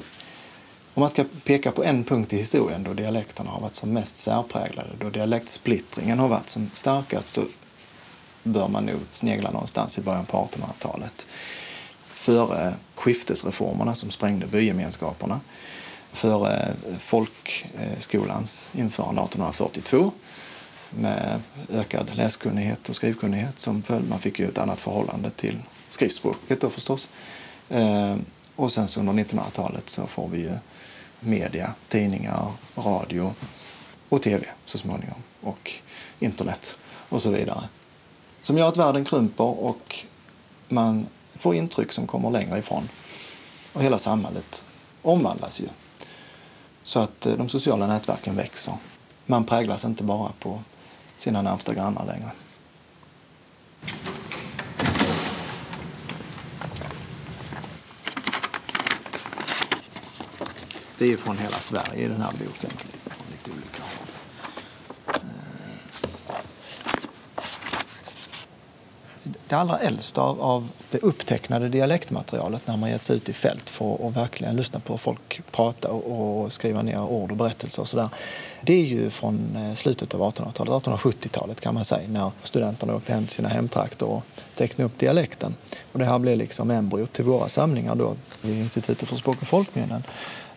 om man ska peka på en punkt i historien då dialekterna har varit som mest särpräglade, då dialektsplittringen har varit som starkast, så bör man nog snegla någonstans i början på 1800-talet. Före skiftesreformerna som sprängde bygemenskaperna, före folkskolans införande 1842 med ökad läskunnighet och skrivkunnighet som följd. Man fick ju ett annat förhållande till skriftspråket då förstås. Eh, och sen så under 1900-talet så får vi ju media, tidningar, radio och tv så småningom och internet och så vidare. Som gör att världen krymper och man får intryck som kommer längre ifrån. Och hela samhället omvandlas ju. Så att eh, de sociala nätverken växer. Man präglas inte bara på sina närmsta grannar längre. Det är från hela Sverige i den här boken. Från lite olika håll. Det allra äldsta av, det upptecknade dialektmaterialet när man gett sig ut i fält för att verkligen lyssna på folk prata och, skriva ner ord och berättelser och sådär. Det är ju från eh, slutet av 1800-talet, 1870-talet kan man säga, när studenterna åkte hem till sina hemtrakter och tecknade upp dialekten. Och det här blev liksom embryot till våra samlingar då vid Institutet för språk och folkminnen.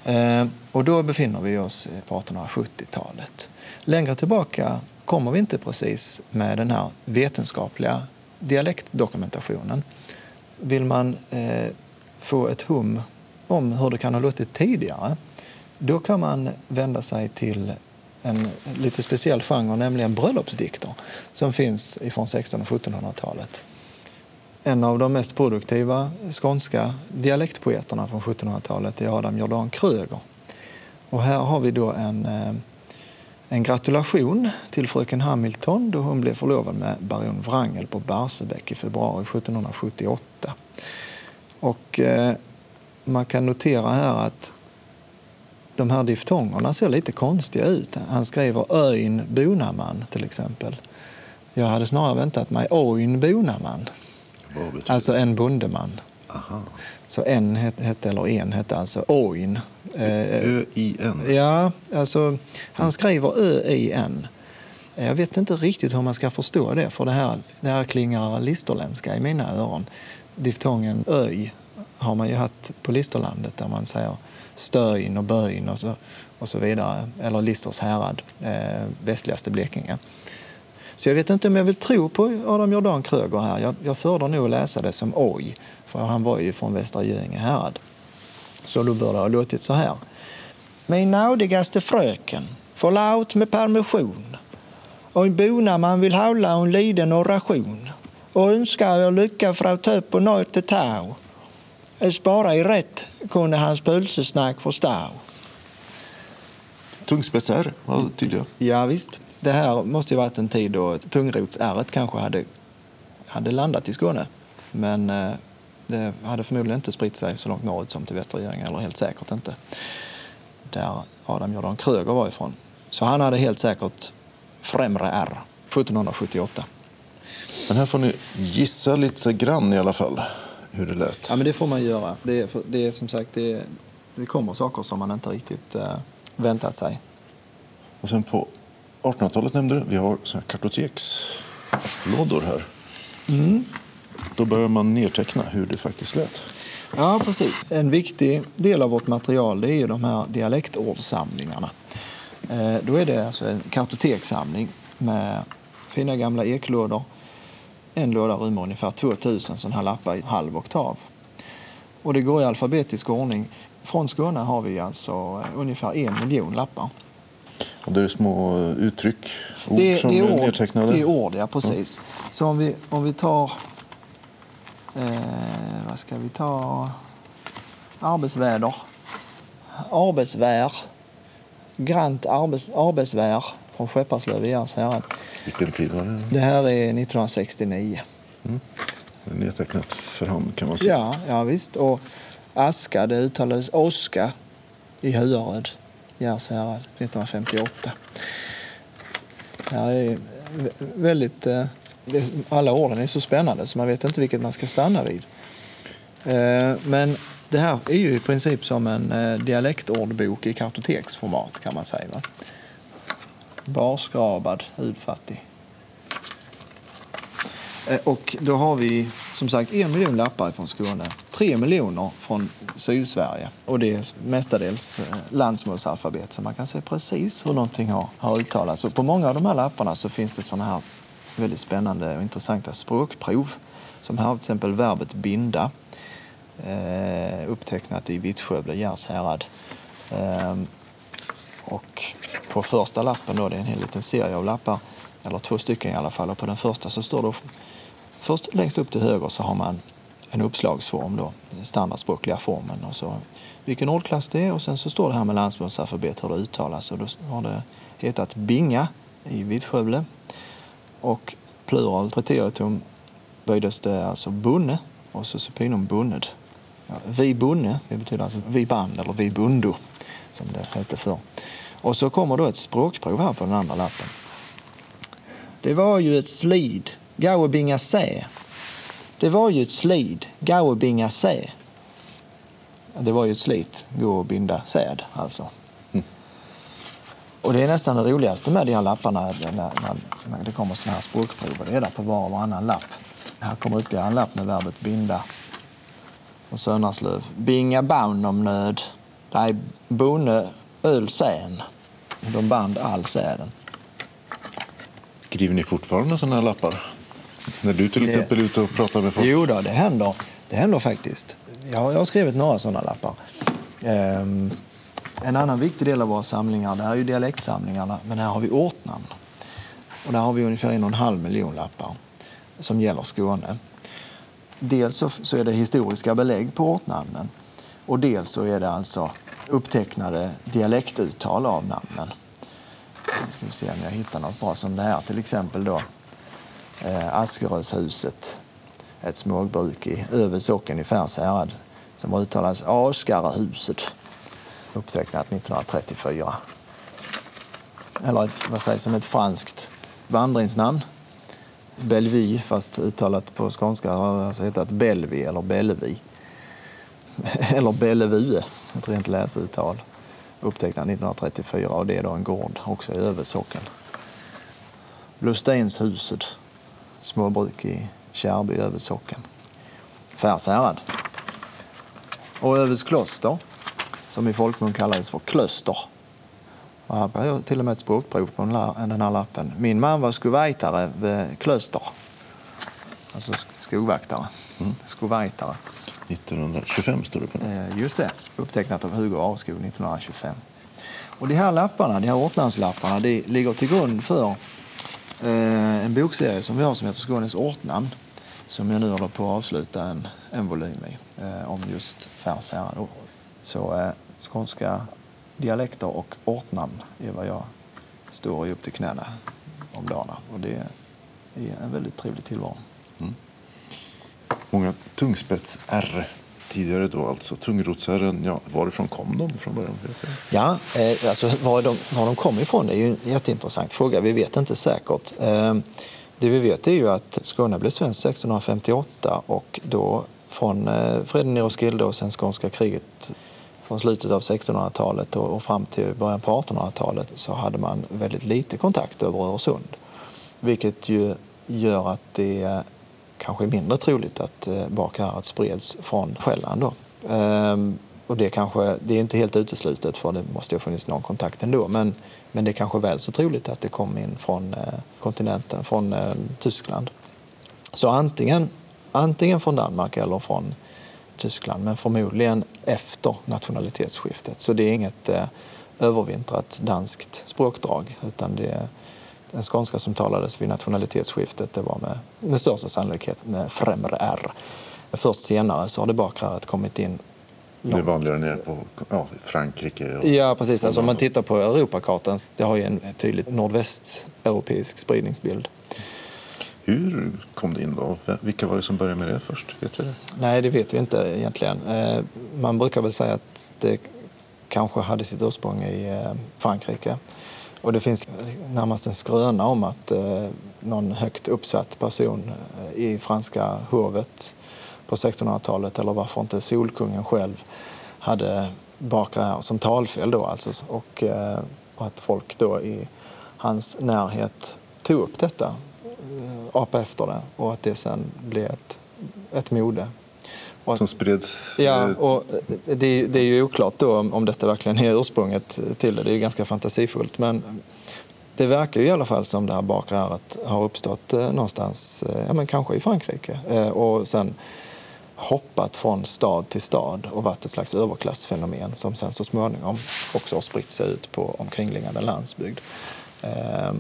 Eh, och då befinner vi oss på 1870-talet. Längre tillbaka kommer vi inte precis med den här vetenskapliga dialektdokumentationen. Vill man eh, få ett hum om hur det kan ha låtit tidigare då kan man vända sig till en lite speciell genre, nämligen bröllopsdikter som finns från 1600 och 1700-talet. En av de mest produktiva skånska dialektpoeterna från 1700-talet är Adam Jordan Kröger. Och här har vi då en, eh, en gratulation till fröken Hamilton då hon blev förlovad med baron Wrangel på Barsebäck i februari 1778. Och eh, man kan notera här att de här diftongerna ser lite konstiga ut. Han skriver öin bonaman till exempel. Jag hade snarare väntat mig oin bonaman. Alltså en bondeman. Aha. Så en hette, eller en hette alltså oin. Ö-I-N? Ja, alltså han skriver ö-i-n. Jag vet inte riktigt hur man ska förstå det, för det här, det här klingar listerländska i mina öron. Diftongen öj har man ju haft på Listerlandet där man säger stöin och böin och så, och så vidare. Eller Listers härad, eh, västligaste Blekinge. Så jag vet inte om jag vill tro på Adam Jordan Kröger här. Jag, jag föredrar nog att läsa det som oj, för han var ju från Västra Göinge härad. Så då bör det ha låtit så här. Min nådigaste fröken, förlåt med permission. Och en bona man vill hålla en liten oration och önskar er lycka från töpp och nöt till tau. Spara i rätt kunde hans pölsesnack förstå. Tungspets R, vad tydliga. Ja, visst. Det här måste ju varit en tid då tungrots-ärret kanske hade, hade landat i Skåne. Men eh, det hade förmodligen inte spritt sig så långt norrut som till Västra Göinge, eller helt säkert inte. Där Adam Jordan Kröger var ifrån. Så han hade helt säkert främre R 1778. Men här får ni gissa lite grann i alla fall hur det lät. Ja, men det får man göra. Det är, det är som sagt, det, det kommer saker som man inte riktigt eh, väntat sig. Och sen på 1800-talet nämnde du, vi har kartotekslådor här. Mm. Då börjar man nedteckna hur det faktiskt lät. Ja, precis. En viktig del av vårt material är ju de här dialektordsamlingarna. Eh, då är det alltså en kartoteksamling med fina gamla eklådor. En låda rymmer ungefär 2000 sådana här lappar i halv oktav. Och det går i alfabetisk ordning. Från Skåne har vi alltså ungefär en miljon lappar. Och det är små uttryck, ord det, som det är ord, nedtecknade? Det är ord, ja precis. Så om vi, om vi tar... Eh, vad ska vi ta? Arbetsväder. Arbetsvär. Grant arbets, arbetsvär från Skepparslöv i Järnshärad. Vilken tid var det? Det här är 1969. Det är nedtecknat för hand kan man säga. Ja, ja visst. Och aska, det uttalades åska i Huaröd, Järnshärad, 1958. Det här är väldigt eh, alla orden är så spännande så man vet inte vilket man ska stanna vid. Eh, men det här är ju i princip som en eh, dialektordbok i kartoteksformat kan man säga. Va? Barskrabad, hudfattig. Och då har vi som sagt en miljon lappar från Skåne, tre miljoner från Sydsverige och det är mestadels eh, landsmålsalfabet så man kan se precis hur någonting har, har uttalats. Och på många av de här lapparna så finns det sådana här väldigt spännande och intressanta språkprov som här till exempel verbet binda eh, upptecknat i Vittskövle, Gärshärad. Eh, och på första lappen då, det är en hel liten serie av lappar, eller två stycken i alla fall, och på den första så står det först längst upp till höger så har man en uppslagsform då, den standardspråkliga formen och så vilken ordklass det är och sen så står det här med landsmålsalfabet hur det uttalas och då har det hetat binga i Vittskövle och plural preteritum böjdes det alltså bunne och så supinum bunned. Ja, vi bunne, det betyder alltså vi band eller vi bundo som det hette förr. Och så kommer då ett språkprov här på den andra lappen. Det var ju ett slid, gauebinga sä. Det var ju ett slid, gauebinga sä. Det var ju ett slit, gå och binda säd alltså. Och det är nästan det roligaste med de här lapparna när, när, när det kommer sådana här språkprov. Det är där på var och varannan lapp. Här kommer ytterligare en lapp med verbet binda. Och Sönarslöv. Binga baun om nöd. Nej, bone öl sen. De band all säden. Skriver ni fortfarande sådana här lappar? När du till exempel är ute och pratar med folk? Jo då, det händer. Det händer faktiskt. Jag, har- jag har skrivit några sådana lappar. Ehm, en annan viktig del av våra samlingar det är ju dialektsamlingarna, men här har vi ortnamn. Och där har vi ungefär en och en halv miljon lappar som gäller Skåne. Dels så, så är det historiska belägg på ortnamnen och dels så är det alltså upptecknade dialektuttal av namnen. Nu ska vi se om jag hittar något bra som det här. Till exempel då Eh, Askerödshuset, ett småbruk i Öve socken i Färshärad som uttalas Askaröhuset, upptecknat 1934. Eller ett, vad sägs som ett franskt vandringsnamn. Bellevue, fast uttalat på skånska har det alltså hetat Bellevue eller Bellevi. [LAUGHS] eller Bellevue, ett rent läsuttal. Upptecknat 1934 och det är då en gård också i Öve socken. Småbruk i Kärrby, Öve socken. Färshärad. Och Öves kloster, som i folkmun kallades för klöster. Och här jag till och med ett språkprov på den här, lappen. Min man var skogvaktare vid klöster. Alltså sk- skogvaktare. Mm. Skogvaktare. 1925 står det på den. Eh, Just det, upptecknat av Hugo Arskog 1925. Och de här lapparna, de här ortnamnslapparna, de ligger till grund för Eh, en bokserie som vi har som heter Skånes ortnamn. Som jag nu håller på att avsluta en, en volym i, eh, om just Färshärad. Och- Så eh, skånska dialekter och ortnamn är vad jag står i upp till knäna om dagarna. Och det är en väldigt trevlig tillvaro. Mm. Många tungspets-R tidigare då alltså. tungrotsherren, ja, varifrån kom de från början? Ja, eh, alltså var de, var de kom ifrån det är ju en jätteintressant fråga. Vi vet inte säkert. Eh, det vi vet är ju att Skåne blev svenskt 1658 och då från eh, freden i Roskilde och sen skånska kriget från slutet av 1600-talet och, och fram till början på 1800-talet så hade man väldigt lite kontakt över Öresund. Vilket ju gör att det kanske är mindre troligt att eh, bakhäradet spreds från Själland. Då. Ehm, och det, kanske, det är inte helt uteslutet för det måste ju ha funnits någon kontakt ändå. Men, men det är kanske väl så troligt att det kom in från eh, kontinenten, från eh, Tyskland. Så antingen, antingen från Danmark eller från Tyskland, men förmodligen efter nationalitetsskiftet. Så det är inget eh, övervintrat danskt språkdrag, utan det är den skånska som talades vid nationalitetsskiftet det var med, med största sannolikhet med främre R. Först senare så har det bakre kommit in Det är långt. vanligare nere på ja, Frankrike. Och, Ja, precis. Alltså, om man tittar på Europakartan, det har ju en tydligt nordvästeuropeisk spridningsbild. Hur kom det in då? Vilka var det som började med det först? Vet vi det? Nej, det vet vi inte egentligen. Eh, Man brukar väl säga att det kanske hade sitt ursprung i eh, Frankrike. Och det finns närmast en skröna om att eh, någon högt uppsatt person eh, i franska hovet på 1600-talet, eller varför inte Solkungen själv, hade bakar som talfel då alltså. Och, eh, och att folk då i hans närhet tog upp detta, eh, apa efter det och att det sen blev ett, ett mode. Och, som spreds? Ja, och det, det, är ju oklart då om, om detta verkligen är ursprunget till det. Det är ju ganska fantasifullt. Men det verkar ju i alla fall som det här bakröret har uppstått eh, någonstans, eh, ja men kanske i Frankrike. Eh, och sen hoppat från stad till stad och varit ett slags överklassfenomen som sen så småningom också har spritt sig ut på omkringliggande landsbygd. Ehm,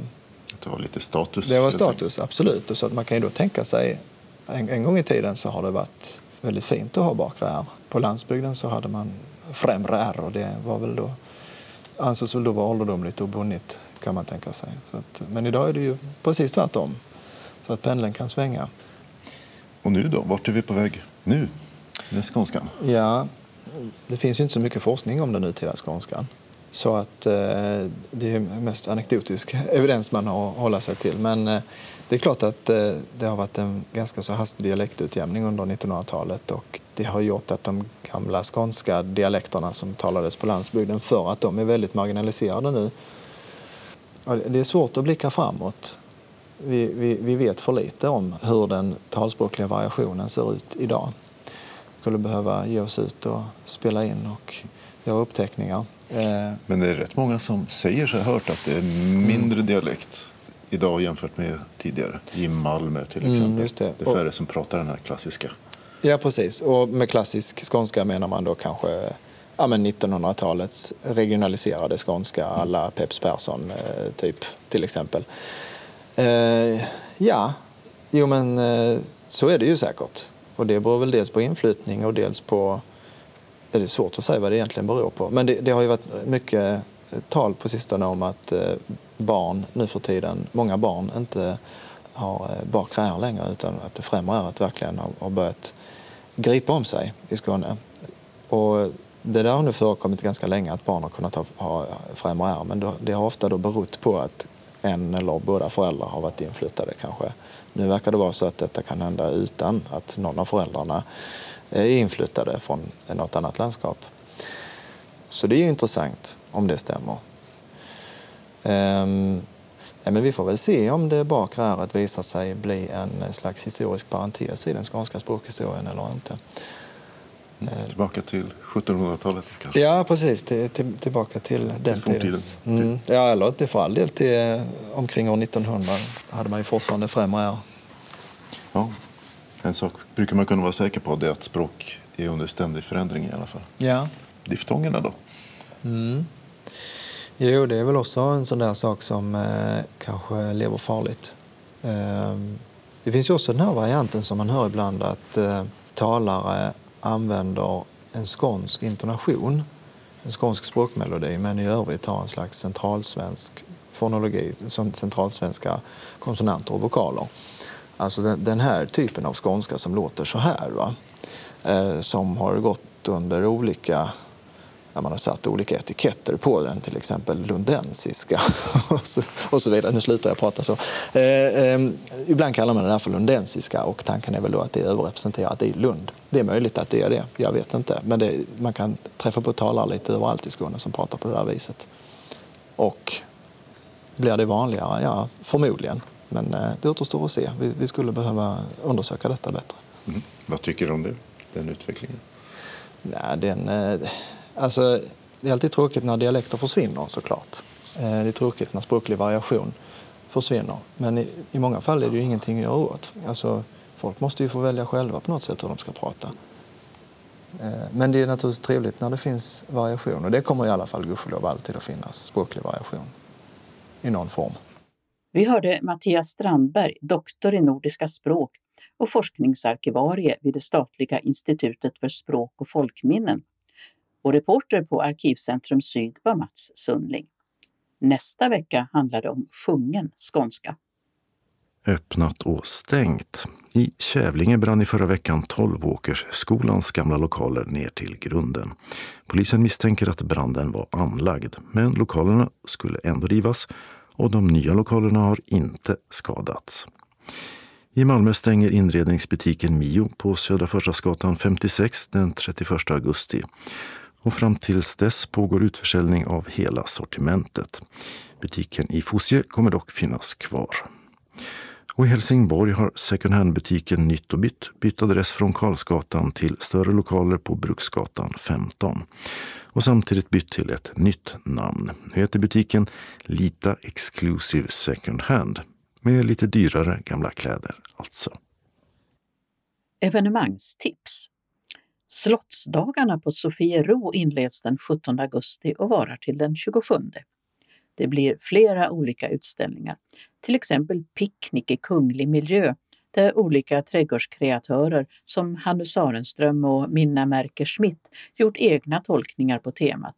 det var lite status? Det var status, absolut. Och så att man kan ju då tänka sig, en, en gång i tiden så har det varit väldigt fint att ha bakre R. På landsbygden så hade man främre R och det var väl då, ansågs väl då vara ålderdomligt och bonnigt kan man tänka sig. Att, men idag är det ju precis tvärtom. Så att pendeln kan svänga. Och nu då? Vart är vi på väg nu med skånskan? Ja, det finns ju inte så mycket forskning om den nutida skånskan. Så att eh, det är mest anekdotisk [LAUGHS] evidens man har att hålla sig till. Men eh, det är klart att eh, det har varit en ganska så hastig dialektutjämning under 1900-talet och det har gjort att de gamla skånska dialekterna som talades på landsbygden för att de är väldigt marginaliserade nu. Det är svårt att blicka framåt. Vi, vi, vi vet för lite om hur den talspråkliga variationen ser ut idag. Vi skulle behöva ge oss ut och spela in och göra uppteckningar. Eh, Men det är rätt många som säger sig ha hört att det är mindre dialekt idag jämfört med tidigare. I Malmö till mm, exempel. Mm, det. det. är färre som pratar den här klassiska. Ja, precis. Och med klassisk skånska menar man då kanske ja, 1900-talets regionaliserade skånska alla Peps Persson eh, typ till exempel. Eh, ja, jo men eh, så är det ju säkert. Och det beror väl dels på inflyttning och dels på det är svårt att säga vad det egentligen beror på. Men det, det har ju varit mycket tal på sistone om att eh, barn nu för tiden, många barn inte har eh, bakre R längre utan att det främre äret verkligen har börjat gripa om sig i Skåne. Och det där har nu förekommit ganska länge att barn har kunnat ha, ha främre R men det har ofta då berott på att en eller båda föräldrar har varit inflyttade kanske. Nu verkar det vara så att detta kan hända utan att någon av föräldrarna är inflyttade från något annat landskap. Så det är ju intressant om det stämmer. Um, nej, men vi får väl se om det bakre äret visar sig bli en slags historisk parentes i den skånska språkhistorien eller inte. Mm, tillbaka till 1700-talet kanske? Ja, precis. Till, till, tillbaka till, till den tiden. Mm. Ja, eller för all del till omkring år 1900 hade man ju fortfarande främre R. Ja, en sak brukar man kunna vara säker på det är att språk är under ständig förändring i alla fall. Ja. Diftongerna då? Mm. Jo, det är väl också en sån där sak som eh, kanske lever farligt. Eh, det finns ju också den här varianten som man hör ibland att eh, talare använder en skånsk intonation, en skånsk språkmelodi, men i övrigt har en slags centralsvensk fonologi, centralsvenska konsonanter och vokaler. Alltså den, den, här typen av skånska som låter så här, va? Eh, som har gått under olika där man har satt olika etiketter på den, till exempel lundensiska [LAUGHS] och, så, och så vidare. Nu slutar jag prata så. Eh, eh, ibland kallar man det där för lundensiska och tanken är väl då att det är överrepresenterat i Lund. Det är möjligt att det är det, jag vet inte. Men det, man kan träffa på talare lite överallt i Skåne som pratar på det där viset. Och blir det vanligare? Ja, förmodligen. Men eh, det återstår att se. Vi, vi skulle behöva undersöka detta bättre. Mm. Vad tycker du om det, den utvecklingen? Nej, den, eh, alltså, det är alltid tråkigt när dialekter försvinner såklart. Eh, det är tråkigt när språklig variation försvinner. Men i, i många fall är det ju ingenting att göra åt. Alltså, folk måste ju få välja själva på något sätt hur de ska prata. Eh, men det är naturligtvis trevligt när det finns variation och det kommer i alla fall gudskelov alltid att finnas språklig variation i någon form. Vi hörde Mattias Strandberg, doktor i nordiska språk och forskningsarkivarie vid det statliga institutet för språk och folkminnen. Och reporter på Arkivcentrum Syd var Mats Sundling. Nästa vecka handlar det om sjungen skånska. öppnat och stängt. I Kävlinge brann i förra veckan Tolvåkersskolans gamla lokaler ner till grunden. Polisen misstänker att branden var anlagd, men lokalerna skulle ändå rivas och de nya lokalerna har inte skadats. I Malmö stänger inredningsbutiken Mio på Södra Förstadsgatan 56 den 31 augusti. Och fram tills dess pågår utförsäljning av hela sortimentet. Butiken i Fosie kommer dock finnas kvar. Och I Helsingborg har second hand-butiken Nytt och Bytt bytt adress från Karlsgatan till större lokaler på Bruksgatan 15. Och samtidigt bytt till ett nytt namn. Nu heter butiken Lita Exclusive Second Hand med lite dyrare gamla kläder alltså. Evenemangstips. Slottsdagarna på Sofiero inleds den 17 augusti och varar till den 27. Det blir flera olika utställningar, till exempel picknick i kunglig miljö där olika trädgårdskreatörer som Hannu Sarenström och Minna Merker Schmidt gjort egna tolkningar på temat.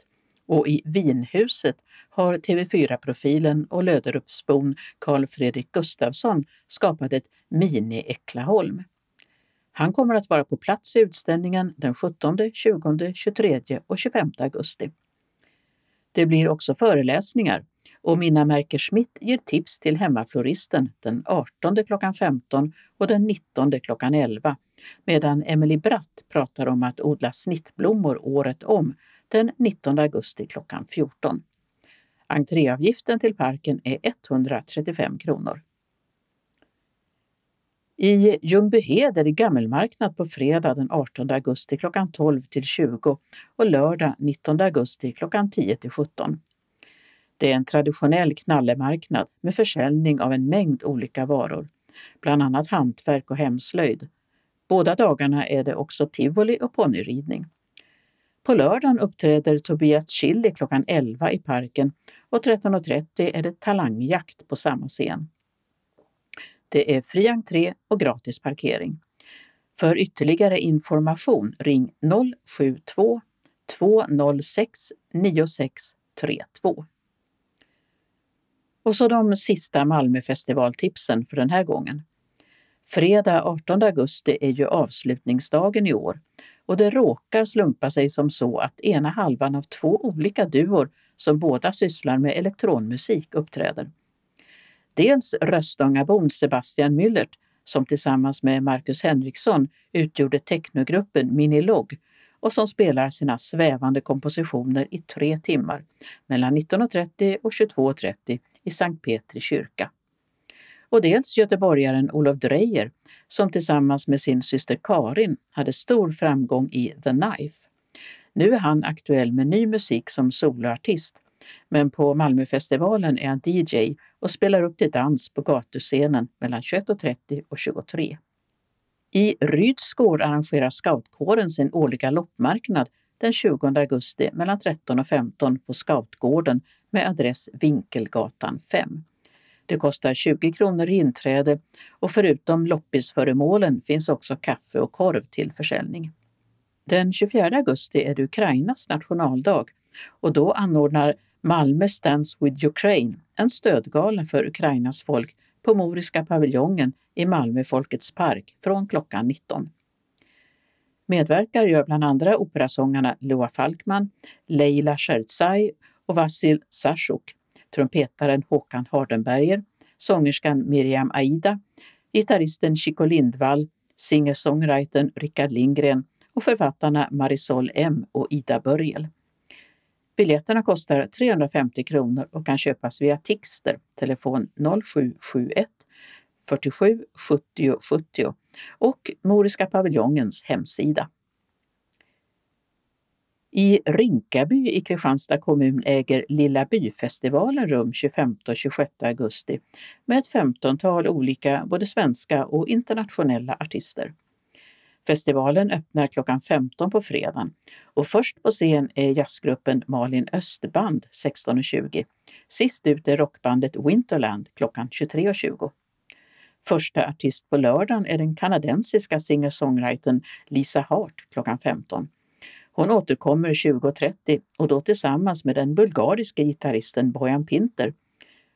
Och i Vinhuset har TV4-profilen och Löderupsbon Carl Fredrik Gustafsson skapat ett mini-Eklaholm. Han kommer att vara på plats i utställningen den 17, 20, 23 och 25 augusti. Det blir också föreläsningar och Minna Märker Schmidt ger tips till hemmafloristen den 18 klockan 15 och den 19 klockan 11 medan Emily Bratt pratar om att odla snittblommor året om den 19 augusti klockan 14. Entréavgiften till parken är 135 kronor. I Ljungbyhed är det gammelmarknad på fredag den 18 augusti klockan 12 till 20 och lördag 19 augusti klockan 10 till 17. Det är en traditionell knallemarknad med försäljning av en mängd olika varor, bland annat hantverk och hemslöjd. Båda dagarna är det också tivoli och ponnyridning. På lördagen uppträder Tobias Chili klockan 11 i parken och 13.30 är det talangjakt på samma scen. Det är fri entré och gratis parkering. För ytterligare information ring 072 206 9632. Och så de sista Malmöfestivaltipsen för den här gången. Fredag 18 augusti är ju avslutningsdagen i år och det råkar slumpa sig som så att ena halvan av två olika duor som båda sysslar med elektronmusik uppträder. Dels Röstångabon Sebastian Müllert som tillsammans med Marcus Henriksson utgjorde technogruppen Minilog och som spelar sina svävande kompositioner i tre timmar mellan 19.30 och 22.30 i Sankt Petri kyrka. Och dels göteborgaren Olof Dreyer som tillsammans med sin syster Karin hade stor framgång i The Knife. Nu är han aktuell med ny musik som soloartist men på Malmöfestivalen är han DJ och spelar upp till dans på gatuscenen mellan 21.30 och 23. I Rydsgård arrangerar scoutkåren sin årliga loppmarknad den 20 augusti mellan 13 och 15 på Scoutgården med adress Vinkelgatan 5. Det kostar 20 kronor i inträde och förutom loppisföremålen finns också kaffe och korv till försäljning. Den 24 augusti är det Ukrainas nationaldag och då anordnar Malmö Stands with Ukraine, en stödgala för Ukrainas folk på Moriska paviljongen i Malmö Folkets park från klockan 19. Medverkar gör bland andra operasångarna Loa Falkman, Leila Sherzai och Vasil Sashuk, trumpetaren Håkan Hardenberger, sångerskan Miriam Aida, gitarristen Chico Lindvall, singer-songwritern Rickard Lindgren och författarna Marisol M och Ida Börjel. Biljetterna kostar 350 kronor och kan köpas via Tixter, telefon 0771 47 70 70 och Moriska paviljongens hemsida. I Rinkaby i Kristianstad kommun äger Lilla byfestivalen rum 25 och 26 augusti med ett femtontal olika både svenska och internationella artister. Festivalen öppnar klockan 15 på fredagen och först på scen är jazzgruppen Malin Österband 16.20. Sist ut är rockbandet Winterland klockan 23.20. Första artist på lördagen är den kanadensiska singer-songwritern Lisa Hart klockan 15. Hon återkommer 20.30 och då tillsammans med den bulgariske gitarristen Bojan Pinter.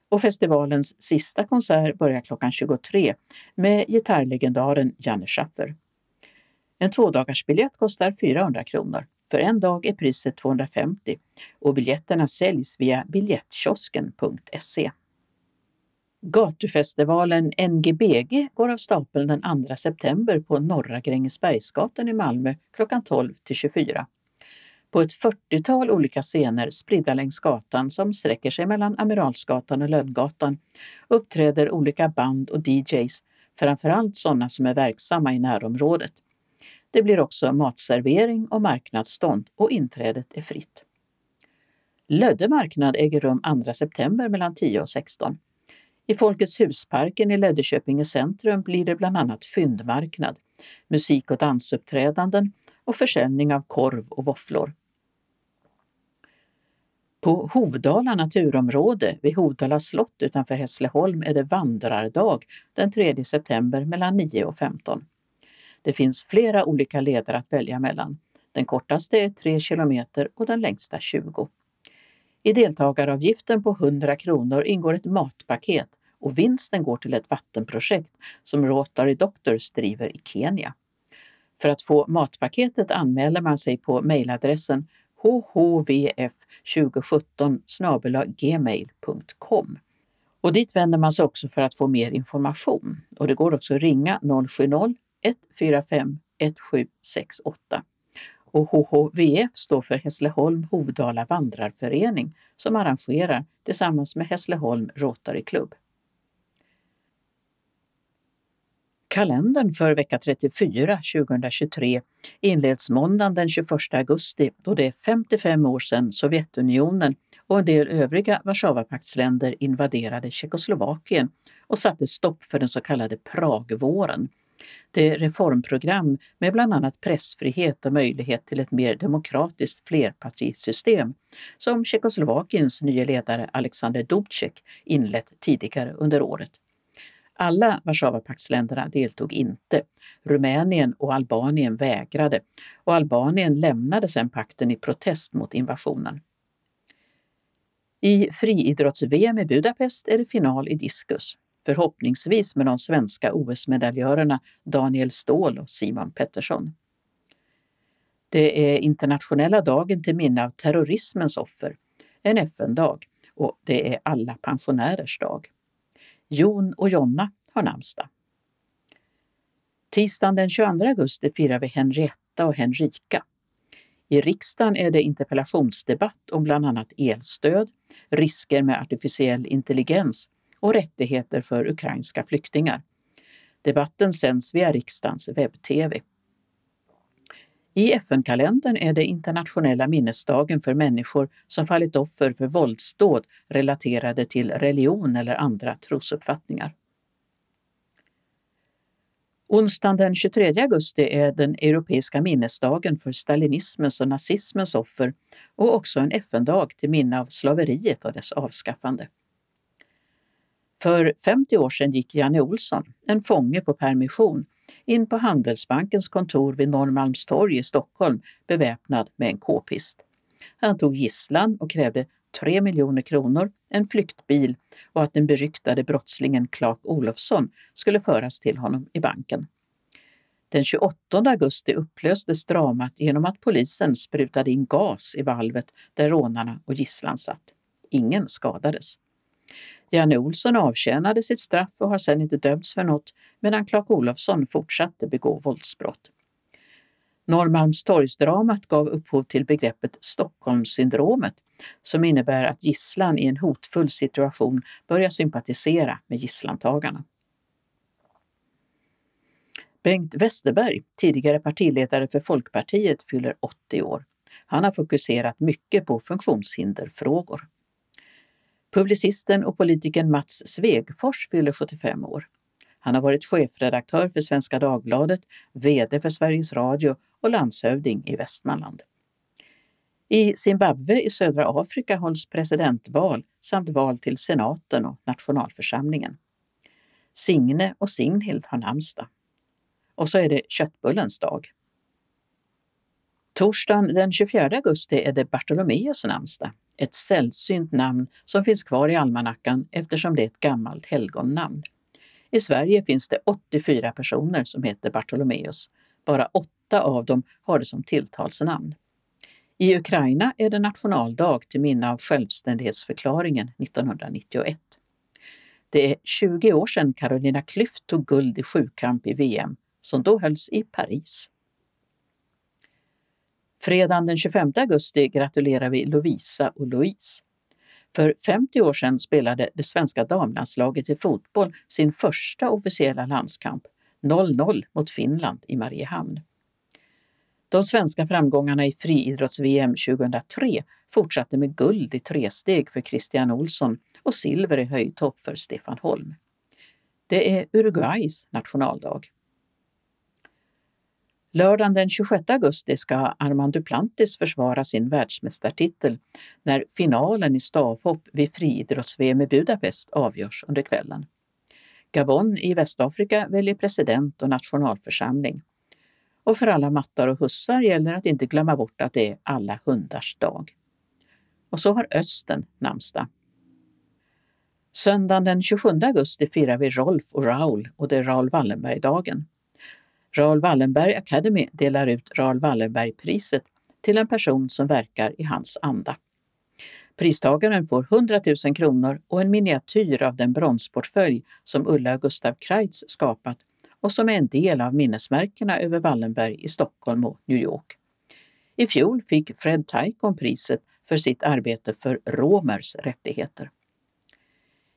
Och festivalens sista konsert börjar klockan 23 med gitarrlegendaren Janne Schaffer. En tvådagarsbiljett kostar 400 kronor. För en dag är priset 250 och biljetterna säljs via biljettkiosken.se. Gatufestivalen NGBG går av stapeln den 2 september på Norra Grängesbergsgatan i Malmö klockan 12 till 24. På ett 40-tal olika scener spridda längs gatan som sträcker sig mellan Amiralsgatan och Lönngatan uppträder olika band och DJs, framförallt sådana som är verksamma i närområdet. Det blir också matservering och marknadsstånd och inträdet är fritt. Lödde marknad äger rum 2 september mellan 10 och 16. I Folkets husparken i Löddeköpinge centrum blir det bland annat fyndmarknad, musik och dansuppträdanden och försäljning av korv och våfflor. På Hovdala naturområde vid Hovdala slott utanför Hässleholm är det vandrardag den 3 september mellan 9 och 15. Det finns flera olika leder att välja mellan. Den kortaste är 3 kilometer och den längsta 20. I deltagaravgiften på 100 kronor ingår ett matpaket och vinsten går till ett vattenprojekt som Rotary Doctors driver i Kenya. För att få matpaketet anmäler man sig på mejladressen hhvf2017 gmail.com. Och dit vänder man sig också för att få mer information. Och det går också att ringa 070 145 1768. Och HHVF står för Hässleholm Hovdala vandrarförening som arrangerar tillsammans med Hässleholm Rotary Club. Kalendern för vecka 34 2023 inleds måndagen den 21 augusti då det är 55 år sedan Sovjetunionen och en del övriga Warszawapaktsländer invaderade Tjeckoslovakien och satte stopp för den så kallade Pragvåren. Det reformprogram med bland annat pressfrihet och möjlighet till ett mer demokratiskt flerpartisystem som Tjeckoslovakiens nya ledare Alexander Dubček inlett tidigare under året. Alla Warszawapaktsländerna deltog inte. Rumänien och Albanien vägrade och Albanien lämnade sedan pakten i protest mot invasionen. I friidrotts-VM i Budapest är det final i diskus, förhoppningsvis med de svenska OS-medaljörerna Daniel Ståhl och Simon Pettersson. Det är internationella dagen till minne av terrorismens offer, en FN-dag och det är alla pensionärers dag. Jon och Jonna har namnsdag. Tisdagen den 22 augusti firar vi Henrietta och Henrika. I riksdagen är det interpellationsdebatt om bland annat elstöd, risker med artificiell intelligens och rättigheter för ukrainska flyktingar. Debatten sänds via riksdagens webb-tv. I FN-kalendern är det internationella minnesdagen för människor som fallit offer för våldsdåd relaterade till religion eller andra trosuppfattningar. Onsdagen den 23 augusti är den europeiska minnesdagen för stalinismens och nazismens offer och också en FN-dag till minne av slaveriet och dess avskaffande. För 50 år sedan gick Janne Olsson, en fånge på permission, in på Handelsbankens kontor vid Norrmalmstorg i Stockholm beväpnad med en k-pist. Han tog gisslan och krävde 3 miljoner kronor, en flyktbil och att den beryktade brottslingen Clark Olofsson skulle föras till honom i banken. Den 28 augusti upplöstes dramat genom att polisen sprutade in gas i valvet där rånarna och gisslan satt. Ingen skadades. Janne Olsson avtjänade sitt straff och har sedan inte dömts för något medan Clark Olofsson fortsatte begå våldsbrott. Norrmalmstorgsdramat gav upphov till begreppet Stockholmssyndromet som innebär att gisslan i en hotfull situation börjar sympatisera med gisslantagarna. Bengt Westerberg, tidigare partiledare för Folkpartiet, fyller 80 år. Han har fokuserat mycket på funktionshinderfrågor. Publicisten och politikern Mats Svegfors fyller 75 år. Han har varit chefredaktör för Svenska Dagbladet, VD för Sveriges Radio och landshövding i Västmanland. I Zimbabwe i södra Afrika hålls presidentval samt val till senaten och nationalförsamlingen. Signe och Signhild har namnsdag. Och så är det köttbullens dag. Torsdagen den 24 augusti är det Bartolomeus namnsdag ett sällsynt namn som finns kvar i almanackan eftersom det är ett gammalt helgonnamn. I Sverige finns det 84 personer som heter Bartolomeus. Bara åtta av dem har det som tilltalsnamn. I Ukraina är det nationaldag till minne av självständighetsförklaringen 1991. Det är 20 år sedan Carolina Klüft tog guld i sjukamp i VM, som då hölls i Paris. Fredagen den 25 augusti gratulerar vi Lovisa och Louise. För 50 år sedan spelade det svenska damlandslaget i fotboll sin första officiella landskamp, 0-0 mot Finland i Mariehamn. De svenska framgångarna i friidrotts-VM 2003 fortsatte med guld i tresteg för Christian Olsson och silver i höjdhopp för Stefan Holm. Det är Uruguays nationaldag. Lördagen den 26 augusti ska Armand Duplantis försvara sin världsmästartitel när finalen i stavhopp vid friidrotts-VM i Budapest avgörs under kvällen. Gabon i Västafrika väljer president och nationalförsamling. Och för alla mattar och hussar gäller att inte glömma bort att det är alla hundars dag. Och så har Östen namnsdag. Söndagen den 27 augusti firar vi Rolf och Raul och det är Raoul Wallenberg-dagen. Raoul Wallenberg Academy delar ut Raoul Wallenberg-priset till en person som verkar i hans anda. Pristagaren får 100 000 kronor och en miniatyr av den bronsportfölj som Ulla Gustav Kreitz skapat och som är en del av minnesmärkena över Wallenberg i Stockholm och New York. I fjol fick Fred Taikon priset för sitt arbete för romers rättigheter.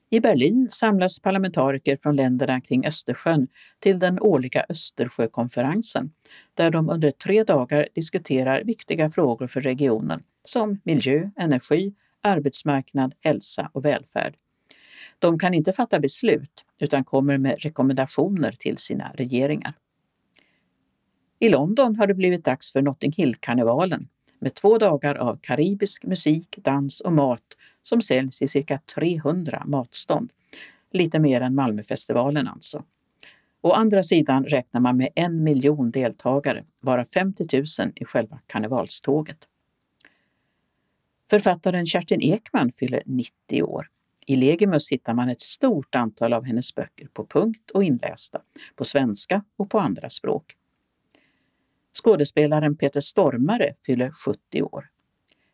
I Berlin samlas parlamentariker från länderna kring Östersjön till den årliga Östersjökonferensen, där de under tre dagar diskuterar viktiga frågor för regionen som miljö, energi, arbetsmarknad, hälsa och välfärd. De kan inte fatta beslut utan kommer med rekommendationer till sina regeringar. I London har det blivit dags för Notting Hill-karnevalen med två dagar av karibisk musik, dans och mat som säljs i cirka 300 matstånd. Lite mer än Malmöfestivalen alltså. Å andra sidan räknar man med en miljon deltagare, varav 50 000 i själva karnevalståget. Författaren Kerstin Ekman fyller 90 år. I Legimus hittar man ett stort antal av hennes böcker på punkt och inlästa, på svenska och på andra språk. Skådespelaren Peter Stormare fyller 70 år.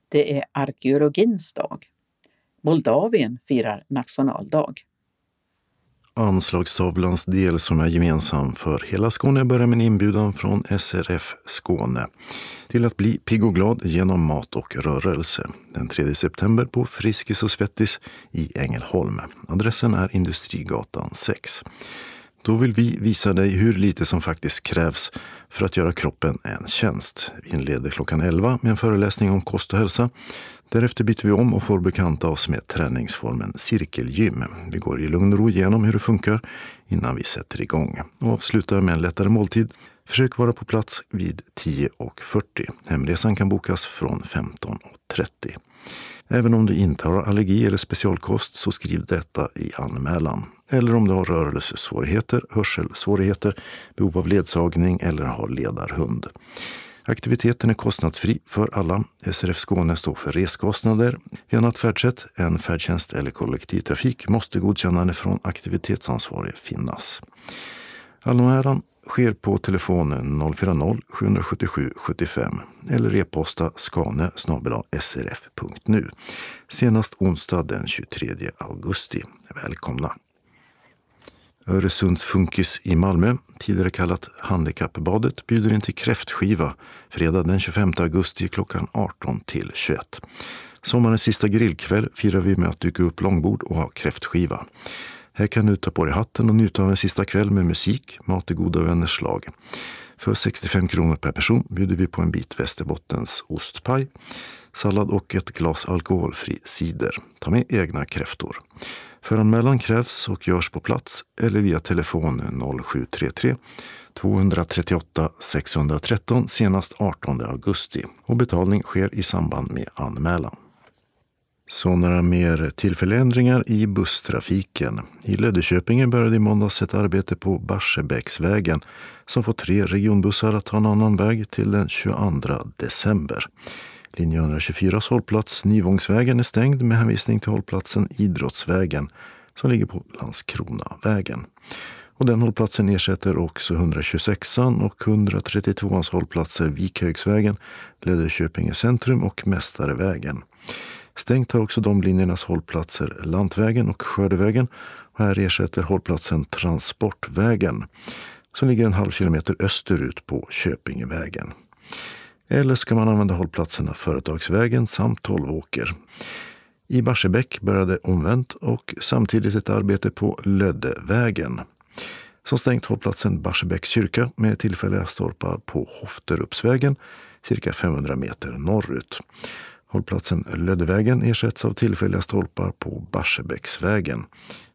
Det är arkeologins dag. Moldavien firar nationaldag. Anslagstavlans del som är gemensam för hela Skåne börjar med en inbjudan från SRF Skåne till att bli pigg och glad genom mat och rörelse. Den 3 september på Friskis och Svettis i Ängelholm. Adressen är Industrigatan 6. Då vill vi visa dig hur lite som faktiskt krävs för att göra kroppen en tjänst. Vi inleder klockan 11 med en föreläsning om kost och hälsa. Därefter byter vi om och får bekanta oss med träningsformen cirkelgym. Vi går i lugn och ro igenom hur det funkar innan vi sätter igång. Och avslutar med en lättare måltid. Försök vara på plats vid 10.40. Hemresan kan bokas från 15.30. Även om du inte har allergi eller specialkost så skriv detta i anmälan. Eller om du har rörelsesvårigheter, hörselsvårigheter, behov av ledsagning eller har ledarhund. Aktiviteten är kostnadsfri för alla. SRF Skåne står för reskostnader. Vid annat färdsätt än färdtjänst eller kollektivtrafik måste godkännande från aktivitetsansvarig finnas. Anmälan sker på telefon 040-777 75 eller e-posta skane srf.nu senast onsdag den 23 augusti. Välkomna! Öresundsfunkis i Malmö, tidigare kallat Handikappbadet, bjuder in till kräftskiva fredag den 25 augusti klockan 18 till 21. Sommarens sista grillkväll firar vi med att dyka upp långbord och ha kräftskiva. Här kan du ta på dig hatten och njuta av en sista kväll med musik, mat i goda vänners slag. För 65 kronor per person bjuder vi på en bit Västerbottens ostpaj, sallad och ett glas alkoholfri cider. Ta med egna kräftor. Föranmälan krävs och görs på plats eller via telefon 0733 238 613 senast 18 augusti och betalning sker i samband med anmälan. Så några mer tillfälliga ändringar i busstrafiken. I Löddeköpinge började i måndags ett arbete på Barsebäcksvägen som får tre regionbussar att ta en annan väg till den 22 december. Linje 124 hållplats Nyvångsvägen är stängd med hänvisning till hållplatsen Idrottsvägen som ligger på Landskronavägen. Och den hållplatsen ersätter också 126 och 132 hållplatser Vikhögsvägen, Löddeköpinge centrum och Mästarevägen. Stängt har också de linjernas hållplatser Lantvägen och Skördevägen och här ersätter hållplatsen Transportvägen som ligger en halv kilometer österut på Köpingevägen. Eller ska man använda hållplatserna Företagsvägen samt Tolvåker. I Barsebäck började omvänt och samtidigt ett arbete på Löddevägen som stängt hållplatsen Barsebäcks kyrka med tillfälliga stolpar på Hofterupsvägen cirka 500 meter norrut. Hållplatsen Löddevägen ersätts av tillfälliga stolpar på Barsebäcksvägen